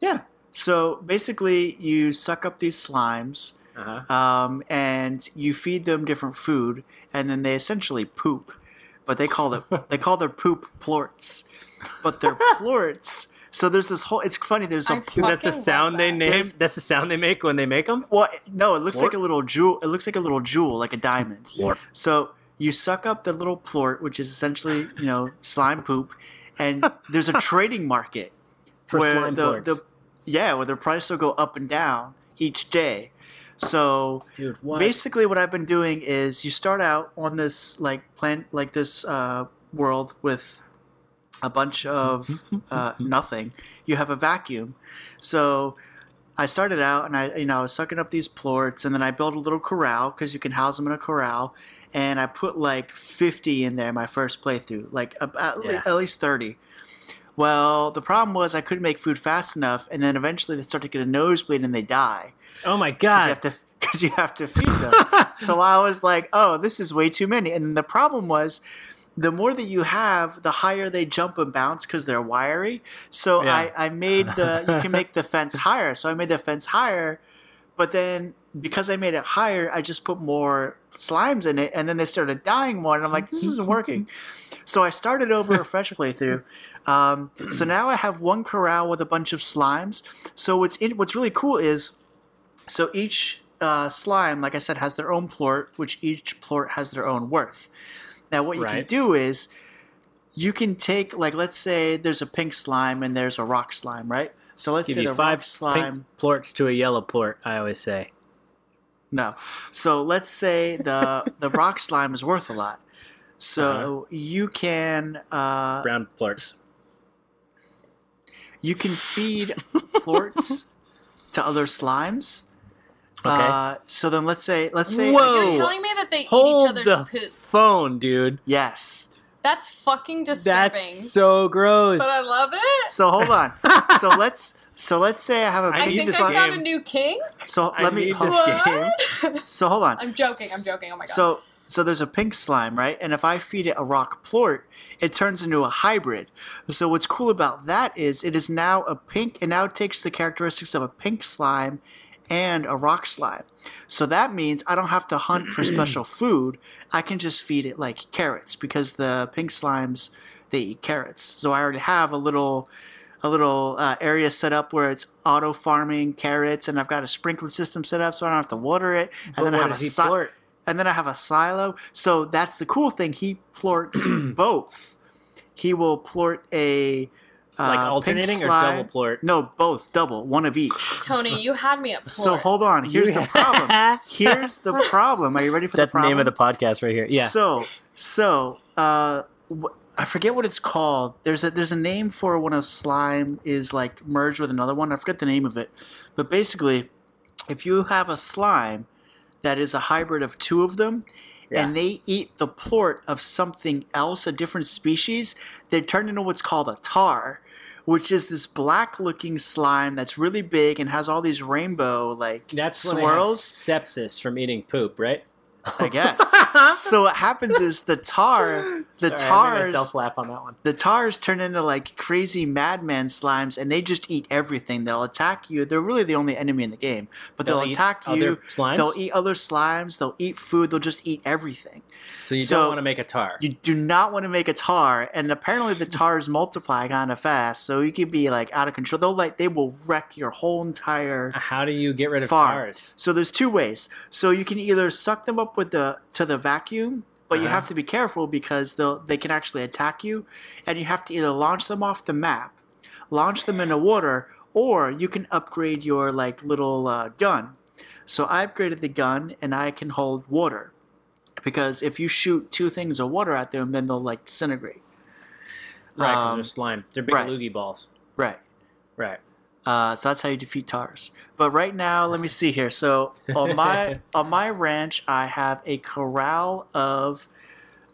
Yeah. So basically, you suck up these slimes, Uh huh. um, and you feed them different food, and then they essentially poop. But they call it they call their poop plorts. But they're plorts. So there's this whole. It's funny. There's a. plort. That's the fucking love sound they that. name. There's- That's the sound they make when they make them. Well, no, it looks Plort? like a little jewel. It looks like a little jewel, like a diamond. Plort. So you suck up the little plort, which is essentially you know slime poop, and there's a trading market For where slime the, plorts. the yeah, where the price will go up and down each day. So Dude, what? basically, what I've been doing is you start out on this like plant like this uh, world with a bunch of uh, nothing. You have a vacuum, so. I started out and I, you know, I was sucking up these plorts, and then I built a little corral because you can house them in a corral, and I put like 50 in there my first playthrough, like ab- at, Yeah. at least 30. Well, the problem was I couldn't make food fast enough, and then eventually they start to get a nosebleed and they die oh my because you god. have to because you have to feed them. so I was like, oh, this is way too many. And the problem was, the more that you have, the higher they jump and bounce because they're wiry. So Yeah. I, I made the you can make the fence higher. So I made the fence higher, but then because I made it higher, I just put more slimes in it, and then they started dying more. And I'm like, this isn't working. So I started over a fresh playthrough. Um, so now I have one corral with a bunch of slimes. So what's in, what's really cool is, so each uh, slime, like I said, has their own plort, which each plort has their own worth. Now what you can do is, you can take like let's say there's a pink slime and there's a rock slime, right? So let's Give say the five rock slime. pink plorts to a yellow plort. I always say. No. So let's say the the rock slime is worth a lot. So Uh-huh. you can uh, Brown plorts. you can feed plorts to other slimes. Okay. Uh, so then let's say let's say Whoa. You're telling me that they eat Hold each other's the poop. phone, dude. yes. That's fucking disturbing. That's so gross. but I love it. So hold on. so let's so let's say I have a I I, pink need think I slime. found a new king. So I let me hold- this game. So hold on. I'm joking. I'm joking. Oh my god. So so there's a pink slime, right? And if I feed it a rock plort, it turns into a hybrid. So what's cool about that is it is now a pink it now takes the characteristics of a pink slime and a rock slime. So that means I don't have to hunt for special food. I can just feed it like carrots because the pink slimes they eat carrots. So I already have a little a little uh, area set up where it's auto farming carrots, and I've got a sprinkler system set up so I don't have to water it. And But then I have a does he si- and then I have a silo. So that's the cool thing. He plorts both. He will plort a uh, Like pink alternating or double plort? No, both double, one of each. Tony, you had me at plort. So hold on. Here's the problem. Here's the problem. Are you ready for That's the the name of the podcast right here. Yeah. So so uh, wh- I forget what it's called. There's a there's a name for when a slime is like merged with another one. I forget the name of it, but basically, if you have a slime that is a hybrid of two of them, and they eat the plort of something else, a different species, they turn into what's called a tar. which is this black-looking slime that's really big and has all these rainbow like That's when they have swirls. sepsis from eating poop, right? I guess. so what happens is the tar, the Sorry, tars, myself laugh on that one. the tars turn into like crazy madman slimes, and they just eat everything. They'll attack you. They're really the only enemy in the game, but they'll, They'll attack you. slimes? They'll eat other slimes. They'll eat food. They'll just eat everything. So you So- don't want to make a tar. You do not want to make a tar, and apparently the tars multiply kind of fast, so you could be like out of control. They'll like they will wreck your whole entire How do you get rid of farm. tars? So there's two ways. So you can either suck them up with the to the vacuum, but you Uh-huh. have to be careful because they'll they can actually attack you, and you have to either launch them off the map, launch them into water, or you can upgrade your like little uh, gun. So I upgraded the gun, and I can hold water, because if you shoot two things of water at them, then they'll like disintegrate. Right, because Um, they're slime. They're big right. loogie balls. Right. Right. Uh, so that's how you defeat tars. But right now, let me see here. So on my on my ranch, I have a corral of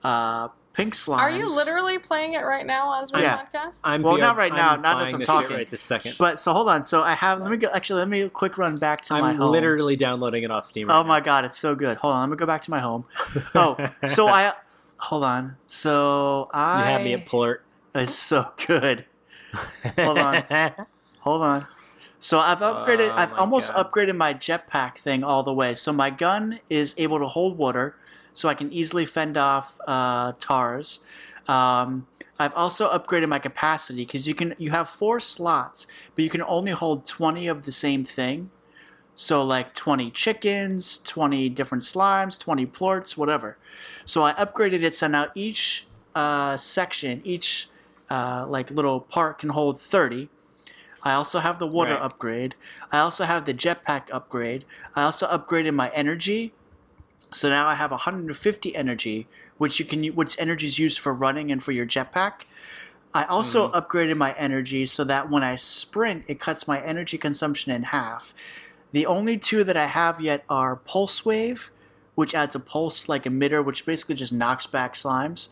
uh, pink slimes. Are you literally playing it right now as we Yeah. podcast? I'm Well, BR not right now, I'm not as buying I'm talking. right this second. But so hold on. So I have. Let me go. Actually, let me quick run back to my I'm home. literally downloading it off Steam. Right Oh my god, it's so good. Hold on. Let me go back to my home. Oh, so I. Hold on. So I. You have me at plort. It's so good. Hold on. Hold on. So I've upgraded. Oh I've almost God. upgraded my jetpack thing all the way. So my gun is able to hold water, so I can easily fend off uh, tars. Um, I've also upgraded my capacity because you can you have four slots, but you can only hold twenty of the same thing. So like twenty chickens, twenty different slimes, twenty plorts, whatever. So I upgraded it so now each uh, section, each uh, like little part can hold thirty. I also have the water Right. upgrade. I also have the jetpack upgrade. I also upgraded my energy. So now I have 150 energy, which you can which energy is used for running and for your jetpack. I also mm-hmm. upgraded my energy so that when I sprint, it cuts my energy consumption in half. The only two that I have yet are Pulse Wave, which adds a pulse like emitter, which basically just knocks back slimes,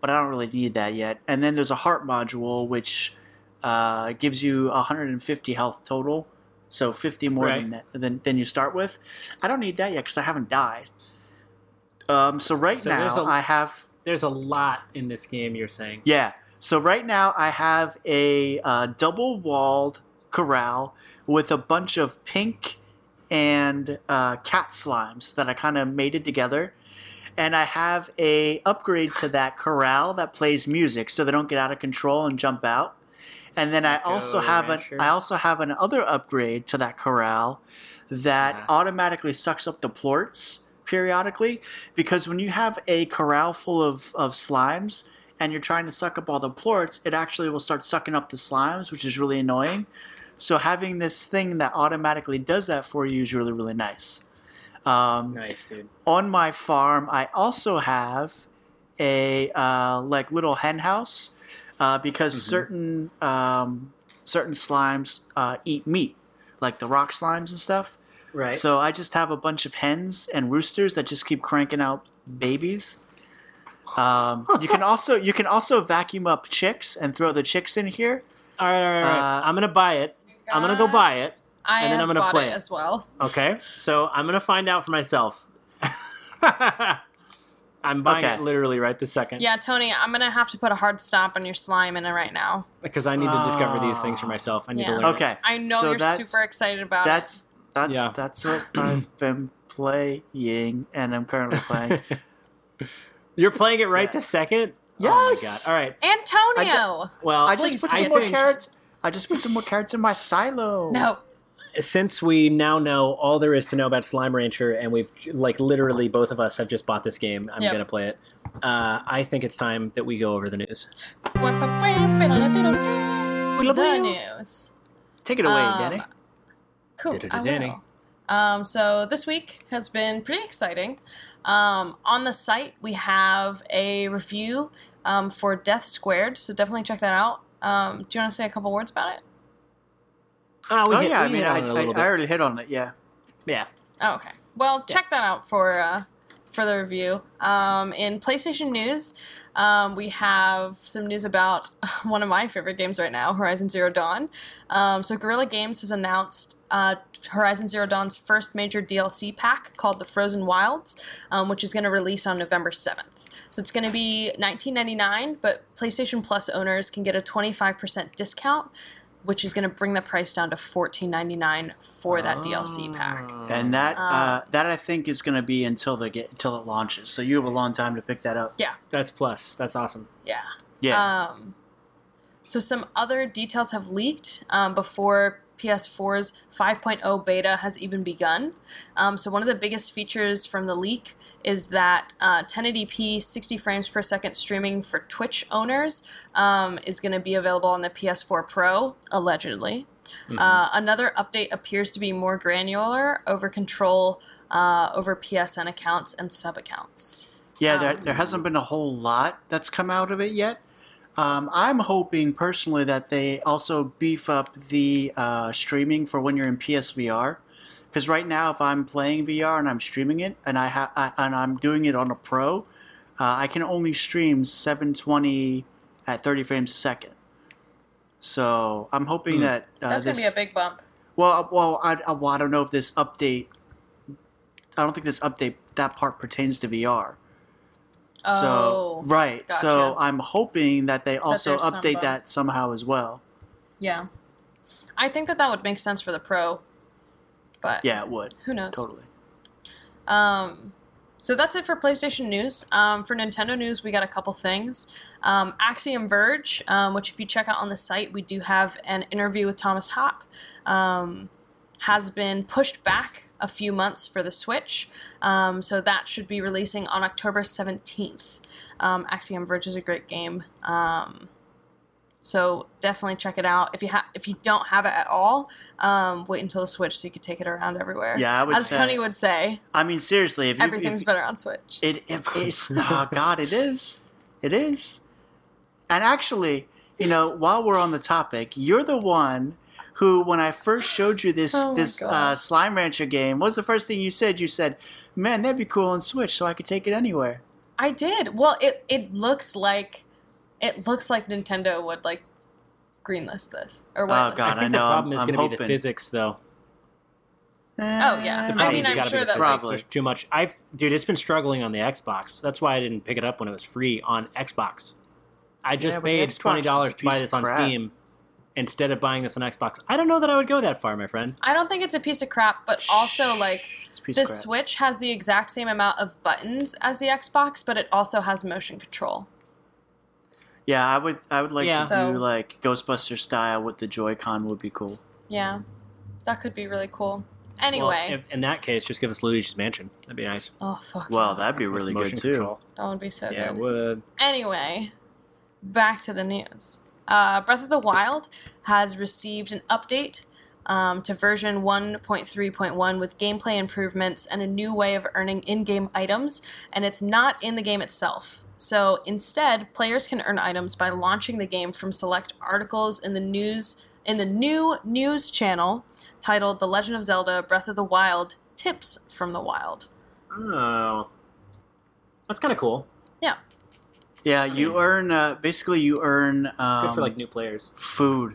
but I don't really need that yet. And then there's a Heart module, which uh, gives you 150 health total, so 50 more Right. than, than than you start with. I don't need that yet because I haven't died. Um, so right So now a- I have There's a lot in this game. You're saying. yeah. So right now I have a uh, double-walled corral with a bunch of pink and uh, cat slimes that I kind of mated together, and I have a upgrade to that corral that plays music so they don't get out of control and jump out. And then I also have an I also have another upgrade to that corral that Uh-huh. automatically sucks up the plorts periodically because when you have a corral full of, of slimes and you're trying to suck up all the plorts, it actually will start sucking up the slimes, which is really annoying. So having this thing that automatically does that for you is really really nice. Um, Nice, dude. on my farm, I also have a uh, like little hen house uh, because Mhm. certain um, certain slimes uh, eat meat, like the rock slimes and stuff. Right. So I just have a bunch of hens and roosters that just keep cranking out babies. Um, you can also you can also vacuum up chicks and throw the chicks in here. all right, all right, all right. uh, I'm gonna buy it. I'm gonna go buy it. I and then I'm gonna bought play it it. as well. Okay. So I'm gonna find out for myself. I'm buying Okay. it literally right this second. Yeah, Tony, I'm gonna have to put a hard stop on your slime in it right now. Because I need to discover these things for oh. myself. I need Yeah. to learn. it. Okay. I know so you're super excited about it. That's that's Yeah. that's what I've been playing and I'm currently playing. You're playing it right Yeah. this second. Yes. Oh my god. All right. it. Antonio! Well, I just put some more carrots. I just put some more carrots in my silo. no. Since we now know all there is to know about Slime Rancher, and we've like literally both of us have just bought this game, I'm Yep. gonna play it. Uh, I think it's time that we go over the news. The news. Take it away, Um, Daney. Cool. Daney. Um, so this week has been pretty exciting. Um, on the site, we have a review um, for Death Squared, so definitely check that out. Um, do you want to say a couple words about it? Oh, we Oh hit, yeah, I mean, hit on I, it a I, little I already hit on it. Yeah. yeah. Oh, okay. Well, check that out for uh, for the review. Um, in PlayStation news, um, we have some news about one of my favorite games right now, Horizon Zero Dawn. Um, so, Guerrilla Games has announced uh, Horizon Zero Dawn's first major DLC pack called the Frozen Wilds, um, which is going to release on November 7th. So, it's going to be $19.99, but PlayStation Plus owners can get a 25% discount. Which is going to bring the price down to $14.99 for that DLC pack. Oh. and that Um, uh, that I think is going to be until the get until it launches. So you have a long time to pick that up. Yeah, that's plus. That's awesome. Yeah. Yeah. Um, so some other details have leaked um, before PS4's 5.0 beta has even begun. Um, so one of the biggest features from the leak is that uh, 1080p 60 frames per second streaming for Twitch owners um, is going to be available on the PS4 Pro, allegedly. Mhm. Uh, another update appears to be more granular over control uh, over PSN accounts and sub accounts. Yeah, there, Um, there hasn't been a whole lot that's come out of it yet. Um, I'm hoping personally that they also beef up the uh, streaming for when you're in PSVR, because right now if I'm playing VR and I'm streaming it and I ha- I, and I'm doing it on a Pro, uh, I can only stream 720 at 30 frames a second. So I'm hoping Hmm. that uh, That's gonna be a big bump. well, well, I, I, well, I don't know if this update. I don't think this update that part pertains to VR. Oh, So right. So. I'm hoping that they also some update bump. that somehow as well. yeah. I think that that would make sense for the Pro, but Yeah, it would who knows? totally. Um, so that's it for PlayStation news. Um, for Nintendo news, we got a couple things. Um, Axiom Verge, um, which if you check out on the site, we do have an interview with Thomas Happ, um, has been pushed back a few months for the Switch. Um, so that should be releasing on October 17th. Um, Axiom Verge is a great game. Um, so definitely check it out. If you have, if you don't have it at all, um, wait until the Switch so you can take it around everywhere. Yeah, I would As say. Tony would say, I mean, seriously, if you, everything's if, better on Switch. it, it it's oh god, it is, it is. And actually, you know, while we're on the topic, you're the one who, when I first showed you this Oh this uh, Slime Rancher game, what was the first thing you said? You said, "Man, that'd be cool on Switch, so I could take it anywhere." I did. Well, it it looks like it looks like Nintendo would like greenlist this or whitelist. Oh, God, I think I the problem I'm- is going to be the physics, though. Oh, yeah. The I problem mean, is you I'm gotta be sure the that, physics. like- There's too much. I've dude, it's been struggling on the Xbox. That's why I didn't pick it up when it was free on Xbox. I just but the paid Xbox twenty dollars to buy this on crap. Steam instead of buying this on Xbox. I don't know that I would go that far, my friend. I don't think it's a piece of crap, but also like It's the. Switch has the exact same amount of buttons as the Xbox, but it also has motion control. Yeah, I would. I would like Yeah. to So- do like Ghostbuster style with the Joy-Con would be cool. Yeah, that could be really cool. Anyway, if- in that case, just give us Luigi's Mansion. That'd be nice. oh fuck, Well, that'd be really good too. control. that would be so Yeah, it good. would. Anyway, back to the news. Uh, Breath of the Wild has received an update um, to version 1.3.1 with gameplay improvements and a new way of earning in game items, and it's not in the game itself. So instead, players can earn items by launching the game from select articles in the news in the new news channel titled The Legend of Zelda Breath of the Wild Tips from the Wild. Oh, that's kind of cool. Yeah, you mean- earn uh, basically you earn um, Good for like new players. food.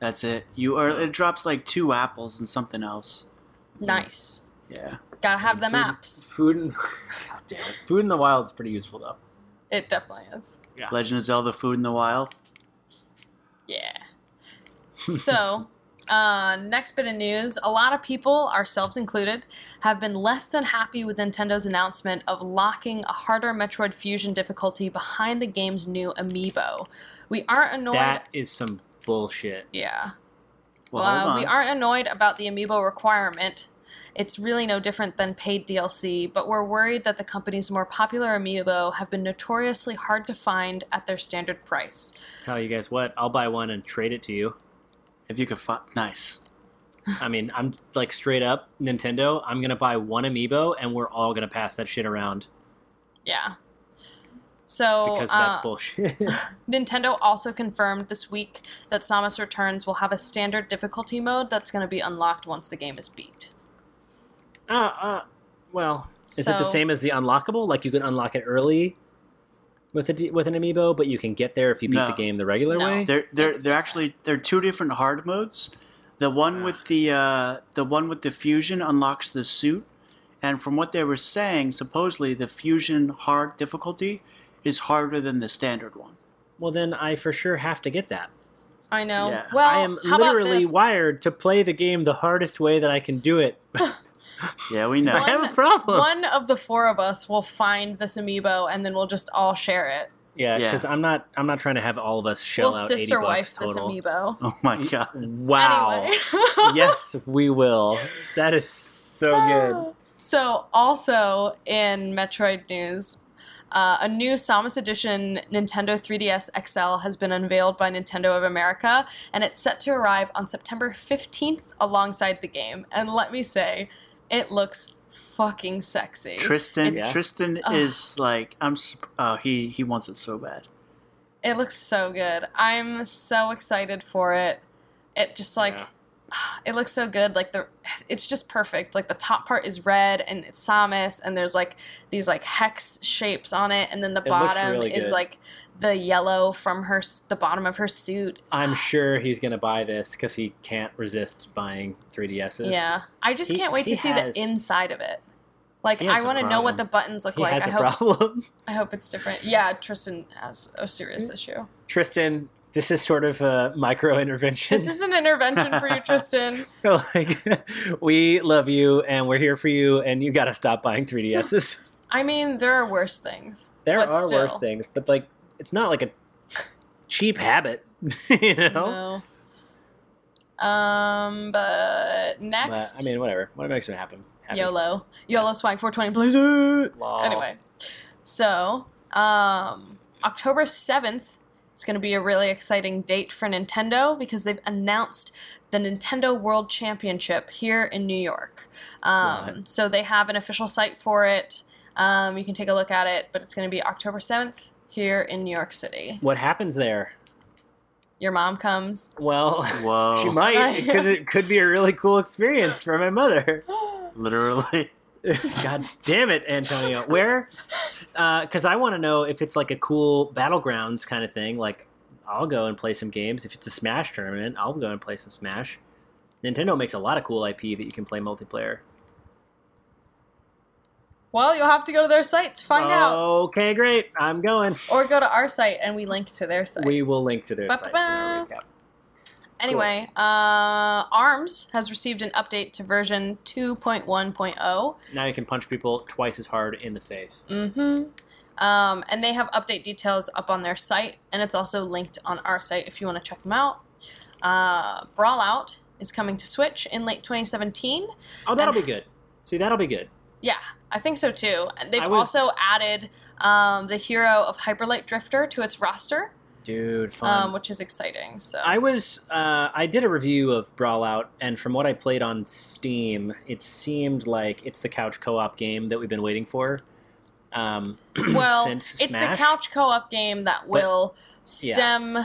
That's it. You earn it drops like two apples and something else. Nice. Yeah. Gotta have the Food- maps. Food and God damn it. Food in the wild is pretty useful though. It definitely is. Yeah. Legend of Zelda: Food in the Wild. Yeah. so, uh, next bit of news a lot of people, ourselves included, have been less than happy with Nintendo's announcement of locking a harder Metroid Fusion difficulty behind the game's new amiibo. We aren't annoyed. That is some bullshit. yeah. Well, Uh, we aren't annoyed about the amiibo requirement. It's really no different than paid DLC, but we're worried that the company's more popular amiibo have been notoriously hard to find at their standard price. Tell you guys what, I'll buy one and trade it to you. If you could find nice. I mean, I'm like straight up Nintendo. I'm gonna buy one amiibo, and we're all gonna pass that shit around Yeah. So because uh, that's bullshit. Nintendo also confirmed this week that Samus Returns will have a standard difficulty mode that's going to be unlocked once the game is beat. uh, uh, well, Is it the same as the unlockable? Like you can unlock it early with a d- with an amiibo, but you can get there if you beat No. the game the regular No. way. They're they're It's they're different. actually they're two different hard modes. The one with the uh, the one with the fusion unlocks the suit, and from what they were saying, supposedly the fusion hard difficulty is harder than the standard one. Well, then I for sure have to get that. I know. Yeah. Well, I am how about literally this? wired to play the game the hardest way that I can do it. Yeah, we know. I have a problem. One of the four of us will find this amiibo, and then we'll just all share it. Yeah, Yeah. because I'm not. I'm not trying to have all of us shell we'll out sister 80 wife bucks this amiibo. Oh my god. Wow. Anyway. yes, we will. That is so good. So, also in Metroid news, uh, a new Samus Edition Nintendo 3DS XL has been unveiled by Nintendo of America, and it's set to arrive on September 15th alongside the game. And let me say, it looks fucking sexy. Tristan It's- Tristan Ugh. is like I'm. sup- Oh, he he wants it so bad. It looks so good. I'm so excited for it. It just like Yeah. it looks so good. Like the it's just perfect. Like the top part is red and it's Samus and there's like these like hex shapes on it and then the It bottom really is good. like the yellow from her the bottom of her suit. I'm sure he's gonna buy this because he can't resist buying 3DSs. Yeah. I just He- can't wait to see the inside of it. Like has I want to know what the buttons look he like. has I a hope problem. I hope it's different. Yeah, Tristan has a serious Mm. issue. Tristan, this is sort of a micro intervention. This is an intervention for you, Tristan. like we love you and we're here for you, and you got to stop buying 3DSs. I mean, there are worse things. there but are still. worse things, but like it's not like a cheap habit, you know. No. Um, but But, next, I mean, whatever. What makes it happen? YOLO, YOLO swag 420 blaze it. Lol. Anyway, so um, October 7th is going to be a really exciting date for Nintendo because they've announced the Nintendo World Championship here in New York. Um, Right. So they have an official site for it. Um, you can take a look at it, but it's going to be October 7th here in New York City. What happens there? Your mom comes. Well, Whoa. she might. It could, it could be a really cool experience for my mother. Literally. God damn it, Antonio. Where? Uh, because I want to know if it's like a cool battlegrounds kind of thing. Like, I'll go and play some games. If it's a Smash tournament, I'll go and play some Smash. Nintendo makes a lot of cool IP that you can play multiplayer. Well, you'll have to go to their site to find out. Okay, great. I'm going. Or go to our site and we link to their site. We will link to their site. Ba-ba-ba. recap. Anyway, uh, ARMS has received an update to version 2.1.0. Now you can punch people twice as hard in the face. Mm-hmm. Um, and they have update details up on their site, and it's also linked on our site if you want to check them out. Uh, Brawlout is coming to Switch in late 2017. Oh, that'll be good. See, that'll be good. Yeah, I think so too. And they've was- also added um, the hero of Hyper Light Drifter to its roster, Dude, fun. um, which is exciting. So I was uh, I did a review of Brawlout, and from what I played on Steam, it seemed like it's the couch co-op game that we've been waiting for. Um, well, since it's the couch co-op game that will yeah. stem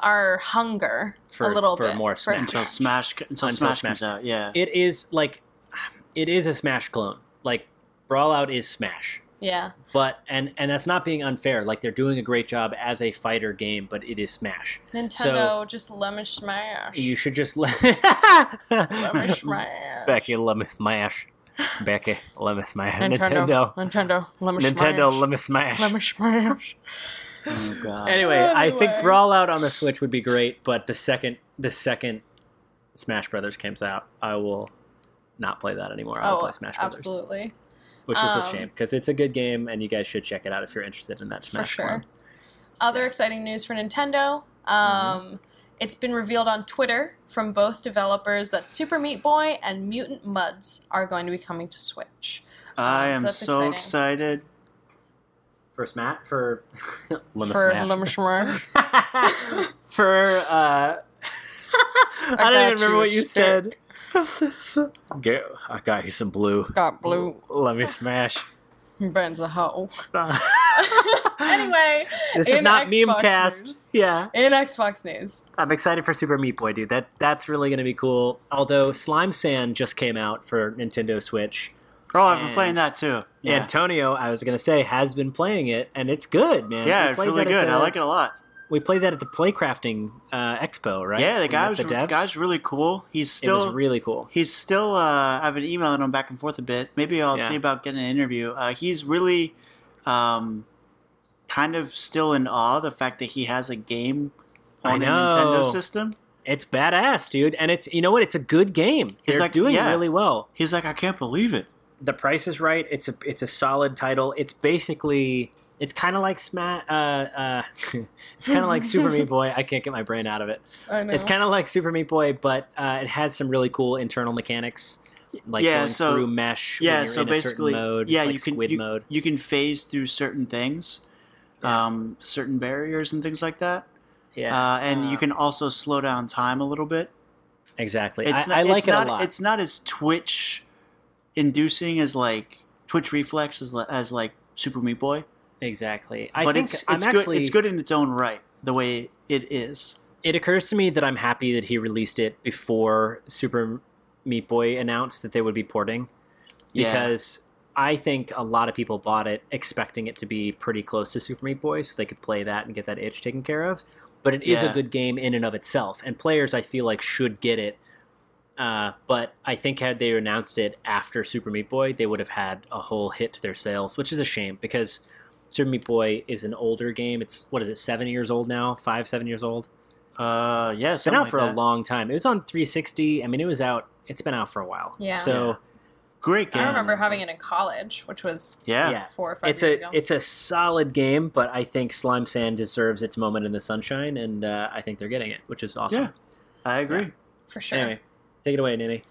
our hunger For- a little for bit more for Smash. Until Smash until, Until Smash, Smash. comes out. Yeah. It is like it is a Smash clone. Like Brawlout is Smash, Yeah, but and and that's not being unfair. Like they're doing a great job as a fighter game, but it is Smash. Nintendo just let me smash. You should just let let me smash. Becky let me smash. Becky let me smash. Nintendo, Nintendo. Nintendo, let me Nintendo, smash. let me smash. let me smash. Oh god. Anyway, I think Anyway. Brawlout on the Switch would be great, but the second the second Smash Brothers comes out, I will not play that anymore. I'll Oh, play Smash Brothers, absolutely, which is a Um, shame because it's a good game and you guys should check it out if you're interested in that for Smash sure. clone. Other exciting news for Nintendo. Um, It's been revealed on Twitter from both developers that Super Meat Boy and Mutant Mudds are going to be coming to Switch. I Um, am so that's so exciting. excited. For Smash, for Lemma for Smash. Lemon Smash. for uh, I, don't even remember what you stick. said. Get, I got you some blue. Got blue. Let me smash. Ben's a hoe. anyway, this is in not Xbox memecast. news- Yeah. in Xbox news, I'm excited for Super Meat Boy, dude. That that's really going to be cool. Although Slime-san just came out for Nintendo Switch, Oh, I've been playing that too. Yeah, Antonio, I was gonna say, has been playing it, and it's good, man. yeah, it's played really that at good. I like it a lot. We played that at the Playcrafting uh, Expo, right? Yeah, the guy was the the guy's really cool. He's still was really cool. he's still uh, I've been emailing him back and forth a bit. Maybe I'll Yeah. see about getting an interview. Uh, he's really um, kind of still in awe of the fact that he has a game on a. Nintendo system. It's badass, dude, and it's you know what? It's a good game. He's They're like, doing yeah. really well. He's like, I can't believe it. The price is right. It's a it's a solid title. It's basically it's kind of like Smash. Uh, uh, it's kind of like Super Meat Boy. I can't get my brain out of it. I know. It's kind of like Super Meat Boy, but uh, it has some really cool internal mechanics, like Yeah, going so- through mesh. Yeah, when you're so in a basically, mode, yeah, like you can squid you, mode. you can phase through certain things, Yeah. um, certain barriers and things like that. Yeah, Uh, and you um, can also slow down time a little bit. exactly. It's I, not, I like it's it not, a lot. It's not as Twitch inducing as like Twitch reflex as, as like Super Meat Boy. Exactly. I but think it's I'm it's actually. good. It's good in its own right, the way it is. It occurs to me that I'm happy that he released it before Super Meat Boy announced that they would be porting, Yeah. because I think a lot of people bought it expecting it to be pretty close to Super Meat Boy, so they could play that and get that itch taken care of. But it is Yeah. a good game in and of itself, and players I feel like should get it. Uh, but I think had they announced it after Super Meat Boy, they would have had a whole hit to their sales, which is a shame because Super Meat Boy is an older game. It's what is it, seven years old now, five, seven years old. Uh, yeah, it's been out like for a long time. It was on 360. I mean, it was out. It's been out for a while. Yeah. So Great game. I remember having it in college, which was Yeah. yeah, four or five it's years a ago. it's a solid game, but I think Slime-san deserves its moment in the sunshine, and uh, I think they're getting it, which is awesome. Yeah. I agree. for sure. Anyway, take it away, Nini.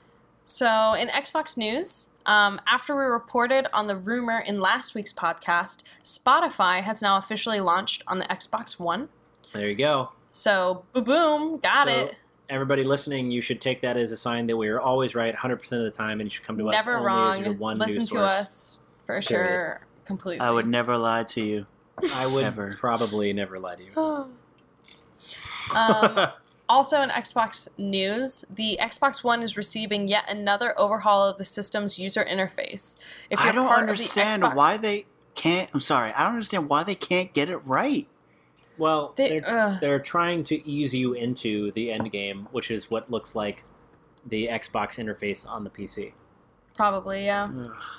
So, in Xbox news, um, after we reported on the rumor in last week's podcast, Spotify has now officially launched on the Xbox One. There you go. So, boom, boom, got So, it. Everybody listening, you should take that as a sign that we are always right 100% of the time, and you should come to Never us only as your wrong. one Listen news to source. us for sure. Completely. I would never lie to you. I would Never. probably never lie to you. um, also, in Xbox news, the Xbox One is receiving yet another overhaul of the system's user interface. If you're I don't part understand of the Xbox, why they can't. I'm sorry. I don't understand why they can't get it right. well, They- they're, ugh. they're trying to ease you into the end game, which is what looks like the Xbox interface on the PC. probably yeah,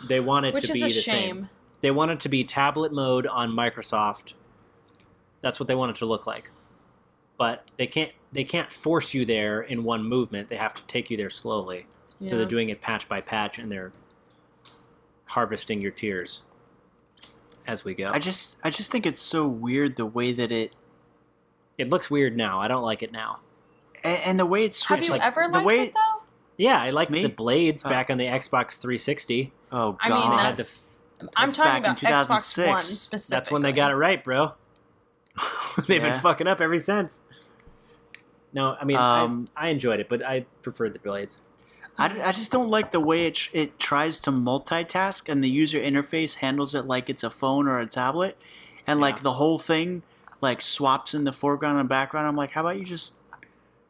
They want it which to is be a the shame. same. They want it to be tablet mode on Microsoft. That's what they want it to look like. But they can't they can't force you there in one movement. They have to take you there slowly. Yeah. So they're doing it patch by patch and they're harvesting your tears as we go. I just, I just think it's so weird the way that it, it looks weird now. I don't like it now. and, and the way it's Have you like, ever the liked way, it though? Yeah, I like Me? the blades Oh. back on the Xbox 360. Oh God. I mean, They had that's- to f- I'm talking about Xbox 2006. One specifically. That's when they got it right, bro. They've Yeah. been fucking up ever since. No, I mean Um, I, I enjoyed it, but I preferred the blades. I, I just don't like the way it, it tries to multitask and the user interface handles it like it's a phone or a tablet and Yeah. like the whole thing like swaps in the foreground and background i'm like how about you just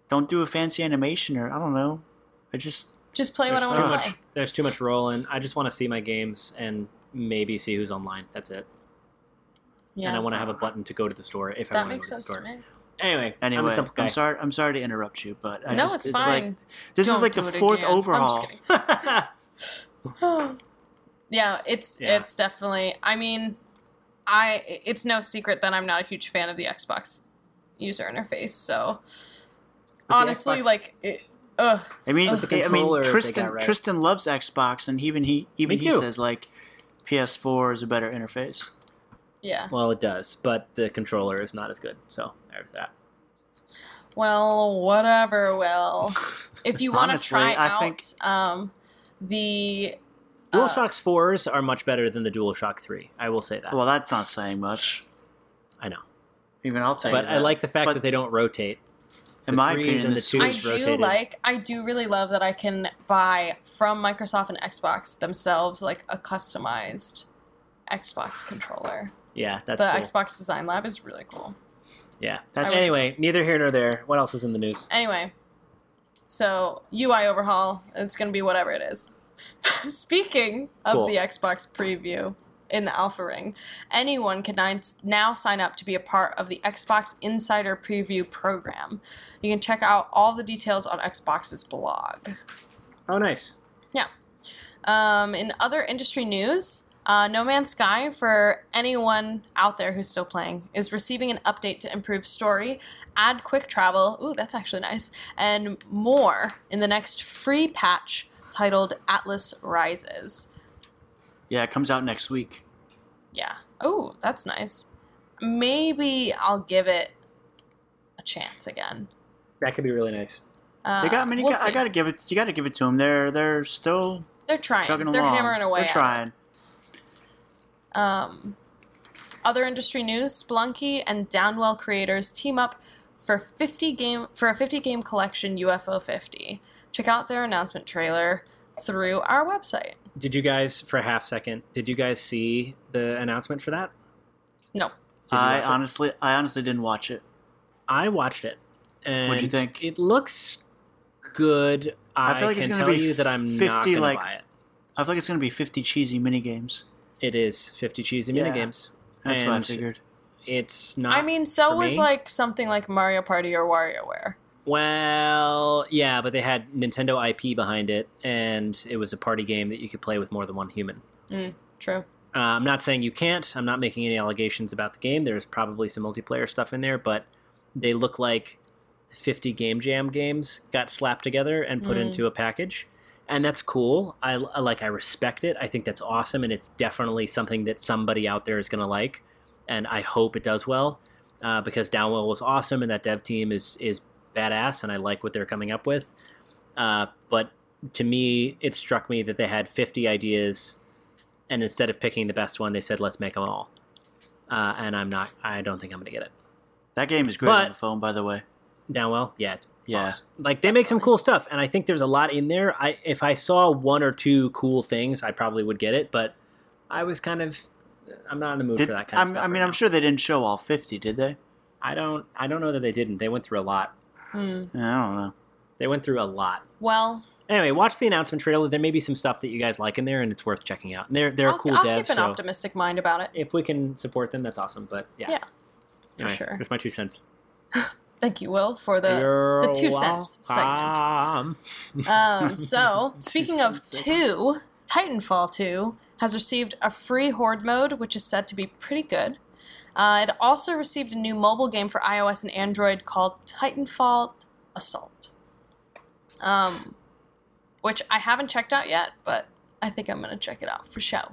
don't do a fancy animation or i don't know i just Just play what I There's want to much. play. There's too much rolling. I just want to see my games and maybe see who's online. That's it. Yeah, And I want to have a button to go to the store if I that want makes to go to sense the to store. me. Anyway, I'm anyway a simple guy. i'm sorry i'm sorry to interrupt you but I no, just, it's, like- fine. this Don't is like the fourth again. I'm just overhaul yeah, it's Yeah. it's definitely. I mean, I it's no secret that I'm not a huge fan of the Xbox user interface. So the honestly, Xbox- like, it, ugh, i mean With the i mean tristan right. tristan loves xbox and even he even he says like ps4 is a better interface yeah. well, it does, but the controller is not as good. So there's that. Well, whatever. Well, if you want to try I out think- um, the uh, DualShock 4s are much better than the DualShock 3. I will say that. well that's not saying much I know. even i'll take But that I like the fact But- that they don't rotate. in the my opinion the the twos I do rotated. like. I do really love that I can buy from Microsoft and Xbox themselves like a customized Xbox controller. Yeah, that's the cool. Xbox Design Lab is really cool. Yeah. That's- anyway, neither here nor there. What else is in the news? Anyway, so UI overhaul. It's gonna be whatever it is. Speaking of Cool. the Xbox preview in the Alpha Ring, anyone can now sign up to be a part of the Xbox Insider Preview program. You can check out all the details on Xbox's blog. Oh, nice. Yeah. Um, in other industry news, uh, No Man's Sky, for anyone out there who's still playing, is receiving an update to improve story, add quick travel, ooh, that's actually nice, and more in the next free patch titled Atlas Rises. Yeah, it comes out next week. Yeah. Oh, that's nice. Maybe I'll give it a chance again. That could be really nice. Uh, They got, I mean, we'll got, I gotta give it. You gotta give it to them. They're they're still They're trying. They're along. hammering away. They're at it. Trying. Um, other industry news: Spelunky and Downwell creators team up for 50 game for a 50 game collection UFO 50. Check out their announcement trailer through our website. Did you guys, for a half second, did you guys see the announcement for that? No, I watch it? honestly, I honestly didn't watch it. I watched it. And What'd you think? It looks good. I, I feel like it's can gonna tell be you that I'm 50, not going to like- buy it. I feel like it's gonna be 50 cheesy mini games. It is 50 cheesy Yeah. minigames. That's what I And figured. It's not. I mean, so for was me. like something like Mario Party or WarioWare. Well, yeah, but they had Nintendo IP behind it, and it was a party game that you could play with more than one human. True. Uh, I'm not saying you can't. I'm not making any allegations about the game. There's probably some multiplayer stuff in there, but they look like 50 Game Jam games got slapped together and put Mm. into a package. And that's cool. I, I like. I respect it. I think that's awesome, and it's definitely something that somebody out there is going to like. And I hope it does well, uh, because Downwell was awesome, and that dev team is is badass, and I like what they're coming up with. Uh, but to me, it struck me that they had 50 ideas, and instead of picking the best one, they said, "Let's make them all." Uh, and I'm not. I don't think I'm going to get it. That game is great But- on the phone, by the way. Downwell, yeah, Yeah. boss. Like they make some cool stuff, and I think there's a lot in there. I if I saw one or two cool things, I probably would get it. But I was kind of, I'm not in the mood Did, for that kind I'm- of stuff. I mean, right I'm now. sure they didn't show all 50, did they? I don't. I don't know that they didn't. They went through a lot. Hmm. Yeah, I don't know. They went through a lot. Well, Anyway, watch the announcement trailer. There may be some stuff that you guys like in there, and it's worth checking out. And they're they're a I'll, cool I'll dev, keep an so optimistic mind about it. if we can support them, that's awesome. But yeah, Yeah, for sure. There's my two cents. Thank you, Will, for the You're the two cents segment. Um, so, speaking of two, Titanfall 2 has received a free Horde mode, which is said to be pretty good. Uh, it also received a new mobile game for iOS and Android called Titanfall Assault, um, which I haven't checked out yet, but I think I'm going to check it out for show.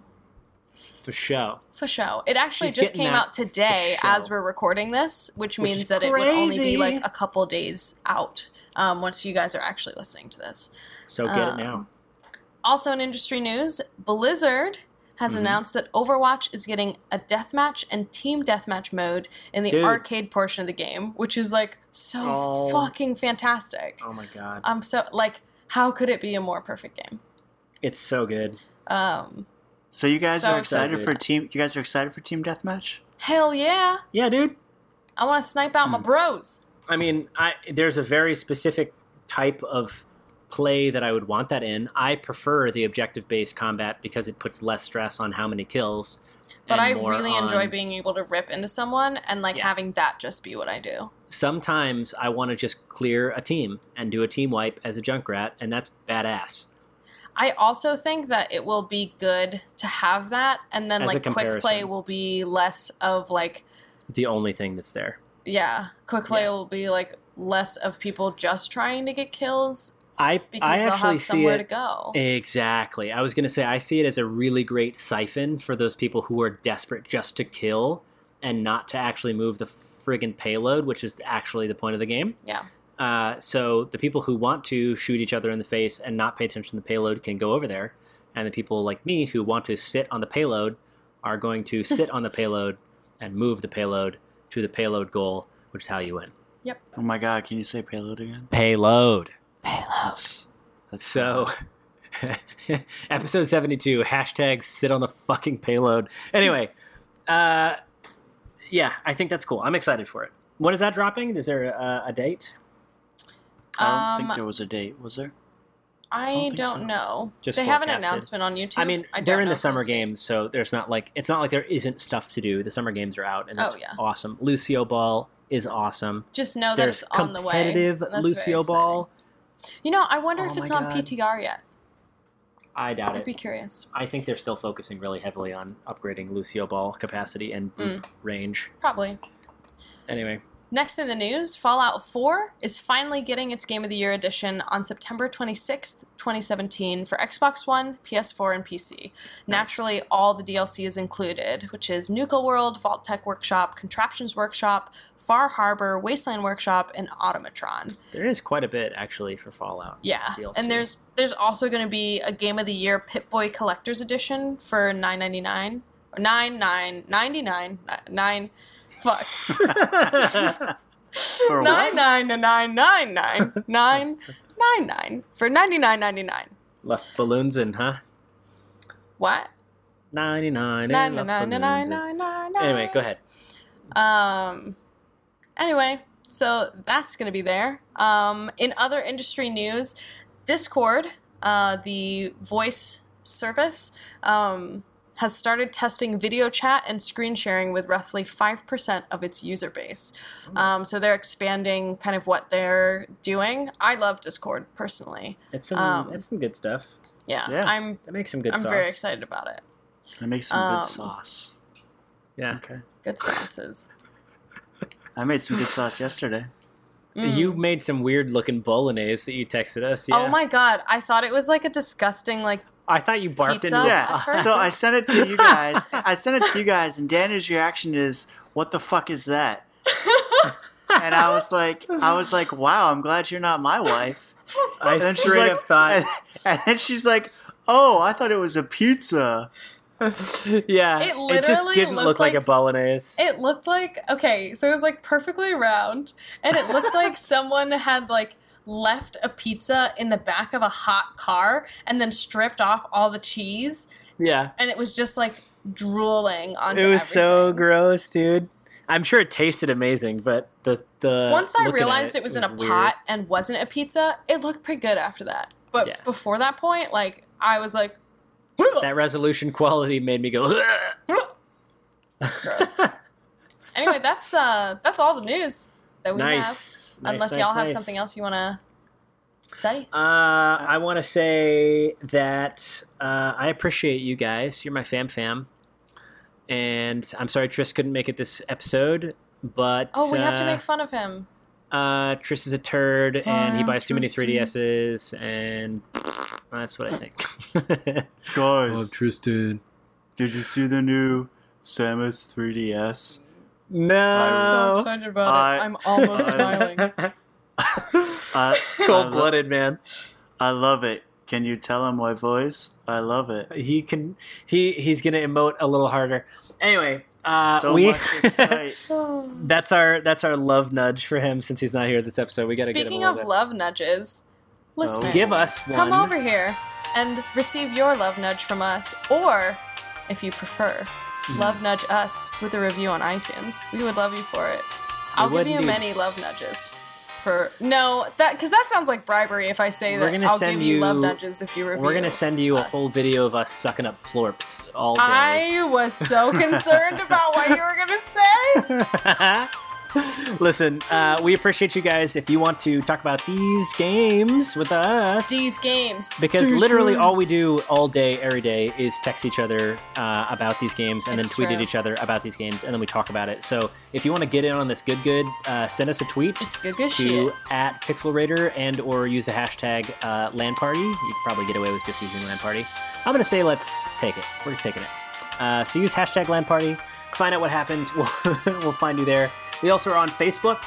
For show. For show. It actually She's just came out today as we're recording this, which, Which means that it would only be like a couple days out um, once you guys are actually listening to this. So get Um, it now. Also in industry news, Blizzard has Mhm. announced that Overwatch is getting a deathmatch and team deathmatch mode in the Dude. arcade portion of the game, which is like so Oh. fucking fantastic. Oh my god, I'm so like, how could it be a more perfect game? it's so good. Um, So you guys So are excited. excited for team? You guys are excited for team deathmatch? hell yeah! Yeah, dude. I want to snipe out my Hmm. bros. I mean, I there's a very specific type of play that I would want that in. I prefer the objective based combat because it puts less stress on how many kills. But I more really enjoy being able to rip into someone and like Yeah. having that just be what I do. Sometimes I want to just clear a team and do a team wipe as a Junkrat, and that's badass. I also think that it will be good to have that, and then As like quick play will be less of like The only thing that's there. yeah, quick play Yeah. will be like less of people just trying to get kills I because I actually have see somewhere to it go. exactly. I was gonna say I see it as a really great siphon for those people who are desperate just to kill and not to actually move the friggin' payload, which is actually the point of the game. Yeah. Uh, so the people who want to shoot each other in the face and not pay attention to the payload can go over there, and the people like me who want to sit on the payload are going to sit on the payload and move the payload to the payload goal, which is how you win. Yep. Oh my god! Can you say payload again? Payload. That's that's So, episode 72, hashtag sit on the fucking payload. Anyway, uh, yeah, I think that's cool. I'm excited for it. When is that dropping? Is there a, a date? I don't think Um, there was a date. Was there? I think don't so. know. Just they have an announcement on YouTube. I mean, I they're in the summer games, so there's not like it's not like there isn't stuff to do. The summer games are out, and Oh, yeah. awesome. Lucio Ball is awesome. Just know that There's it's on the way. competitive That's Lucio. Ball. You know, I wonder Oh if it's on. PTR yet. I doubt it. I'd be curious. I think they're still focusing really heavily on upgrading Lucio Ball capacity and Mm. range. Probably. Anyway, Next in the news, Fallout 4 is finally getting its Game of the Year edition on September 26th, 2017 for Xbox One, PS4, and PC. Naturally, all the DLC is included, which is Nuka World, Vault-Tec Workshop, Contraptions Workshop, Far Harbor, Wasteland Workshop, and Automatron. there is quite a bit actually for Fallout. Yeah, DLC. and there's there's also going to be a Game of the Year Pip-Boy Collector's Edition for 9.99 or 99 9 fuck nine nine nine nine nine nine nine nine for ninety nine ninety nine. left balloons in, huh? What? Ninety nine. Nine nine nine nine nine nine. Anyway, go ahead. Um. Anyway, so that's gonna be there. Um. In other industry news, Discord, uh, the voice service, um, has started testing video chat and screen sharing with roughly five percent of its user base. Um. So they're expanding kind of what they're doing. I love Discord personally. It's some Um, it's some good stuff. Yeah. Yeah. I'm. That makes some good I'm sauce. very excited about it. I make some Um, good sauce. Yeah. Okay. Good sauces. I made some good sauce yesterday. Mm. You made some weird looking bolognese that you texted us. Yeah. Oh my god! I thought it was like a disgusting like I thought you barfed Pizza? into Yeah. So I sent it to you guys. I sent it to you guys, and Daney's reaction is, "What the fuck is that?" and I was like, I was like, "Wow, I'm glad you're not my wife." I And then she's straight like, up thought. and, and then she's like, "Oh, I thought it was a pizza." yeah. It just didn't look like, like a bolognese. It looked like okay, so it was like perfectly round, and it looked like someone had like left a pizza in the back of a hot car and then stripped off all the cheese, yeah. and it was just like drooling onto. It was so gross, dude. I'm sure it tasted amazing, but the the Once I realized it, was, in a weird. pot and wasn't a pizza, it looked pretty good after that. But Yeah. before that point, like I was like, That resolution quality made me go. That's gross. anyway, that's uh that's all the news that we have. nice. Nice, Unless nice, y'all have something else you want to say. Uh, I want to say that uh, I appreciate you guys. You're my fam fam, and I'm sorry Tris couldn't make it this episode. But Oh, we have to uh, make fun of him. Uh, Tris is a turd, and he Ah, buys too many 3DSs, and that's what I think. Guys, Tristan. did you see the new Samus 3DS? No. I'm so excited about I- it. I'm almost I- smiling. I, Cold blooded, man. I love it. Can you tell him my voice? I love it. He can. He he's gonna emote a little harder. Anyway, uh, so we. that's our that's our love nudge for him since he's not here this episode. We gotta Speaking get him a of little love nudges, listeners, bit. Give us one. come over here and receive your love nudge from us, or if you prefer, Hmm. love nudge us with a review on iTunes. We would love you for it. I'll give you indeed. many love nudges. For no, that because that sounds like bribery. If I say We're that, I'll give you, love nudges if you review. We're gonna send you a us. full video of us sucking up plorts all day. I was so concerned about what you were gonna say. Listen, uh, we appreciate you guys. If you want to talk about these games with us, These games. because These literally all we do all day, every day, is text each other uh, about these games and It's then tweet at each other about these games, and then we talk about it. So if you want to get in on this good, good, uh, send us a tweet It's good, good to shit. at Pixelrater and or use the hashtag uh, LAN Party. You could probably get away with just using Land Party. I'm gonna say let's take it. We're taking it. Uh, so use hashtag LAN Party. Find out what happens. We'll, we'll find you there. We also are on Facebook.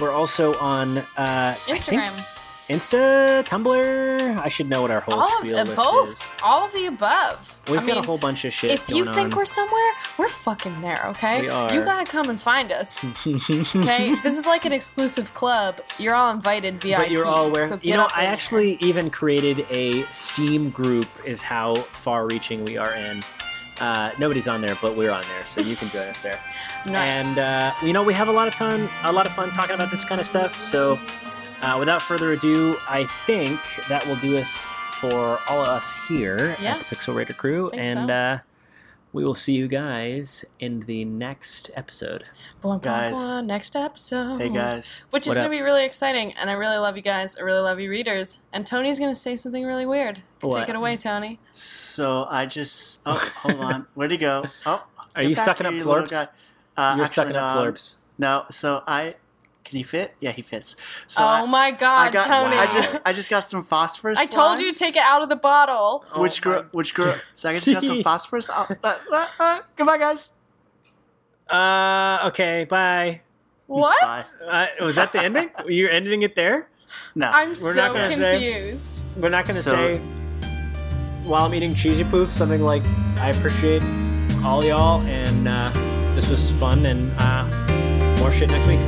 We're also on uh, Instagram. Insta, Tumblr. I should know what our whole All of uh, list both. is. All of the above. We've I got mean, a whole bunch of shit. if you think on. we're somewhere, we're fucking there, okay? We are. You gotta come and find us. Okay? this is like an exclusive club. You're all invited VIP. but you're all aware. So get you know, up I actually even created a Steam group. Is how far-reaching we are in. Uh, nobody's on there, but we're on there, so you can join us there. Nice. And uh, you know, we have a lot of fun, a lot of fun talking about this kind of stuff. So, uh, without further ado, I think that will do us for all of us here Yeah. at the Pixelrater crew, and so. We will see you guys in the next episode. Blah, blah, Guys. blah, next episode. Hey guys. Which is going to be really exciting. And I really love you guys. I really love you readers. And Tony's going to say something really weird. What? Take it away, Tony. So I just oh hold on. Where'd he go? Oh Are you sucking up you little plorts? Uh, You're actually, sucking up no, I'm- plorts. No, so I can he fit? Yeah, he fits. So oh I, my I God, got Tony. I just I just got some phosphorus. I told you to take it out of the bottle. Oh Which my- girl? Which girl? So I just got some phosphorus. Oh, uh, uh, uh, goodbye, guys. Uh, okay, bye. What? Bye. Uh, was that the ending? You're ending it there? No. I'm We're so not gonna say- confused. We're not gonna So- say while I'm eating cheesy poof something like I appreciate all y'all and uh, this was fun and uh, more shit next week.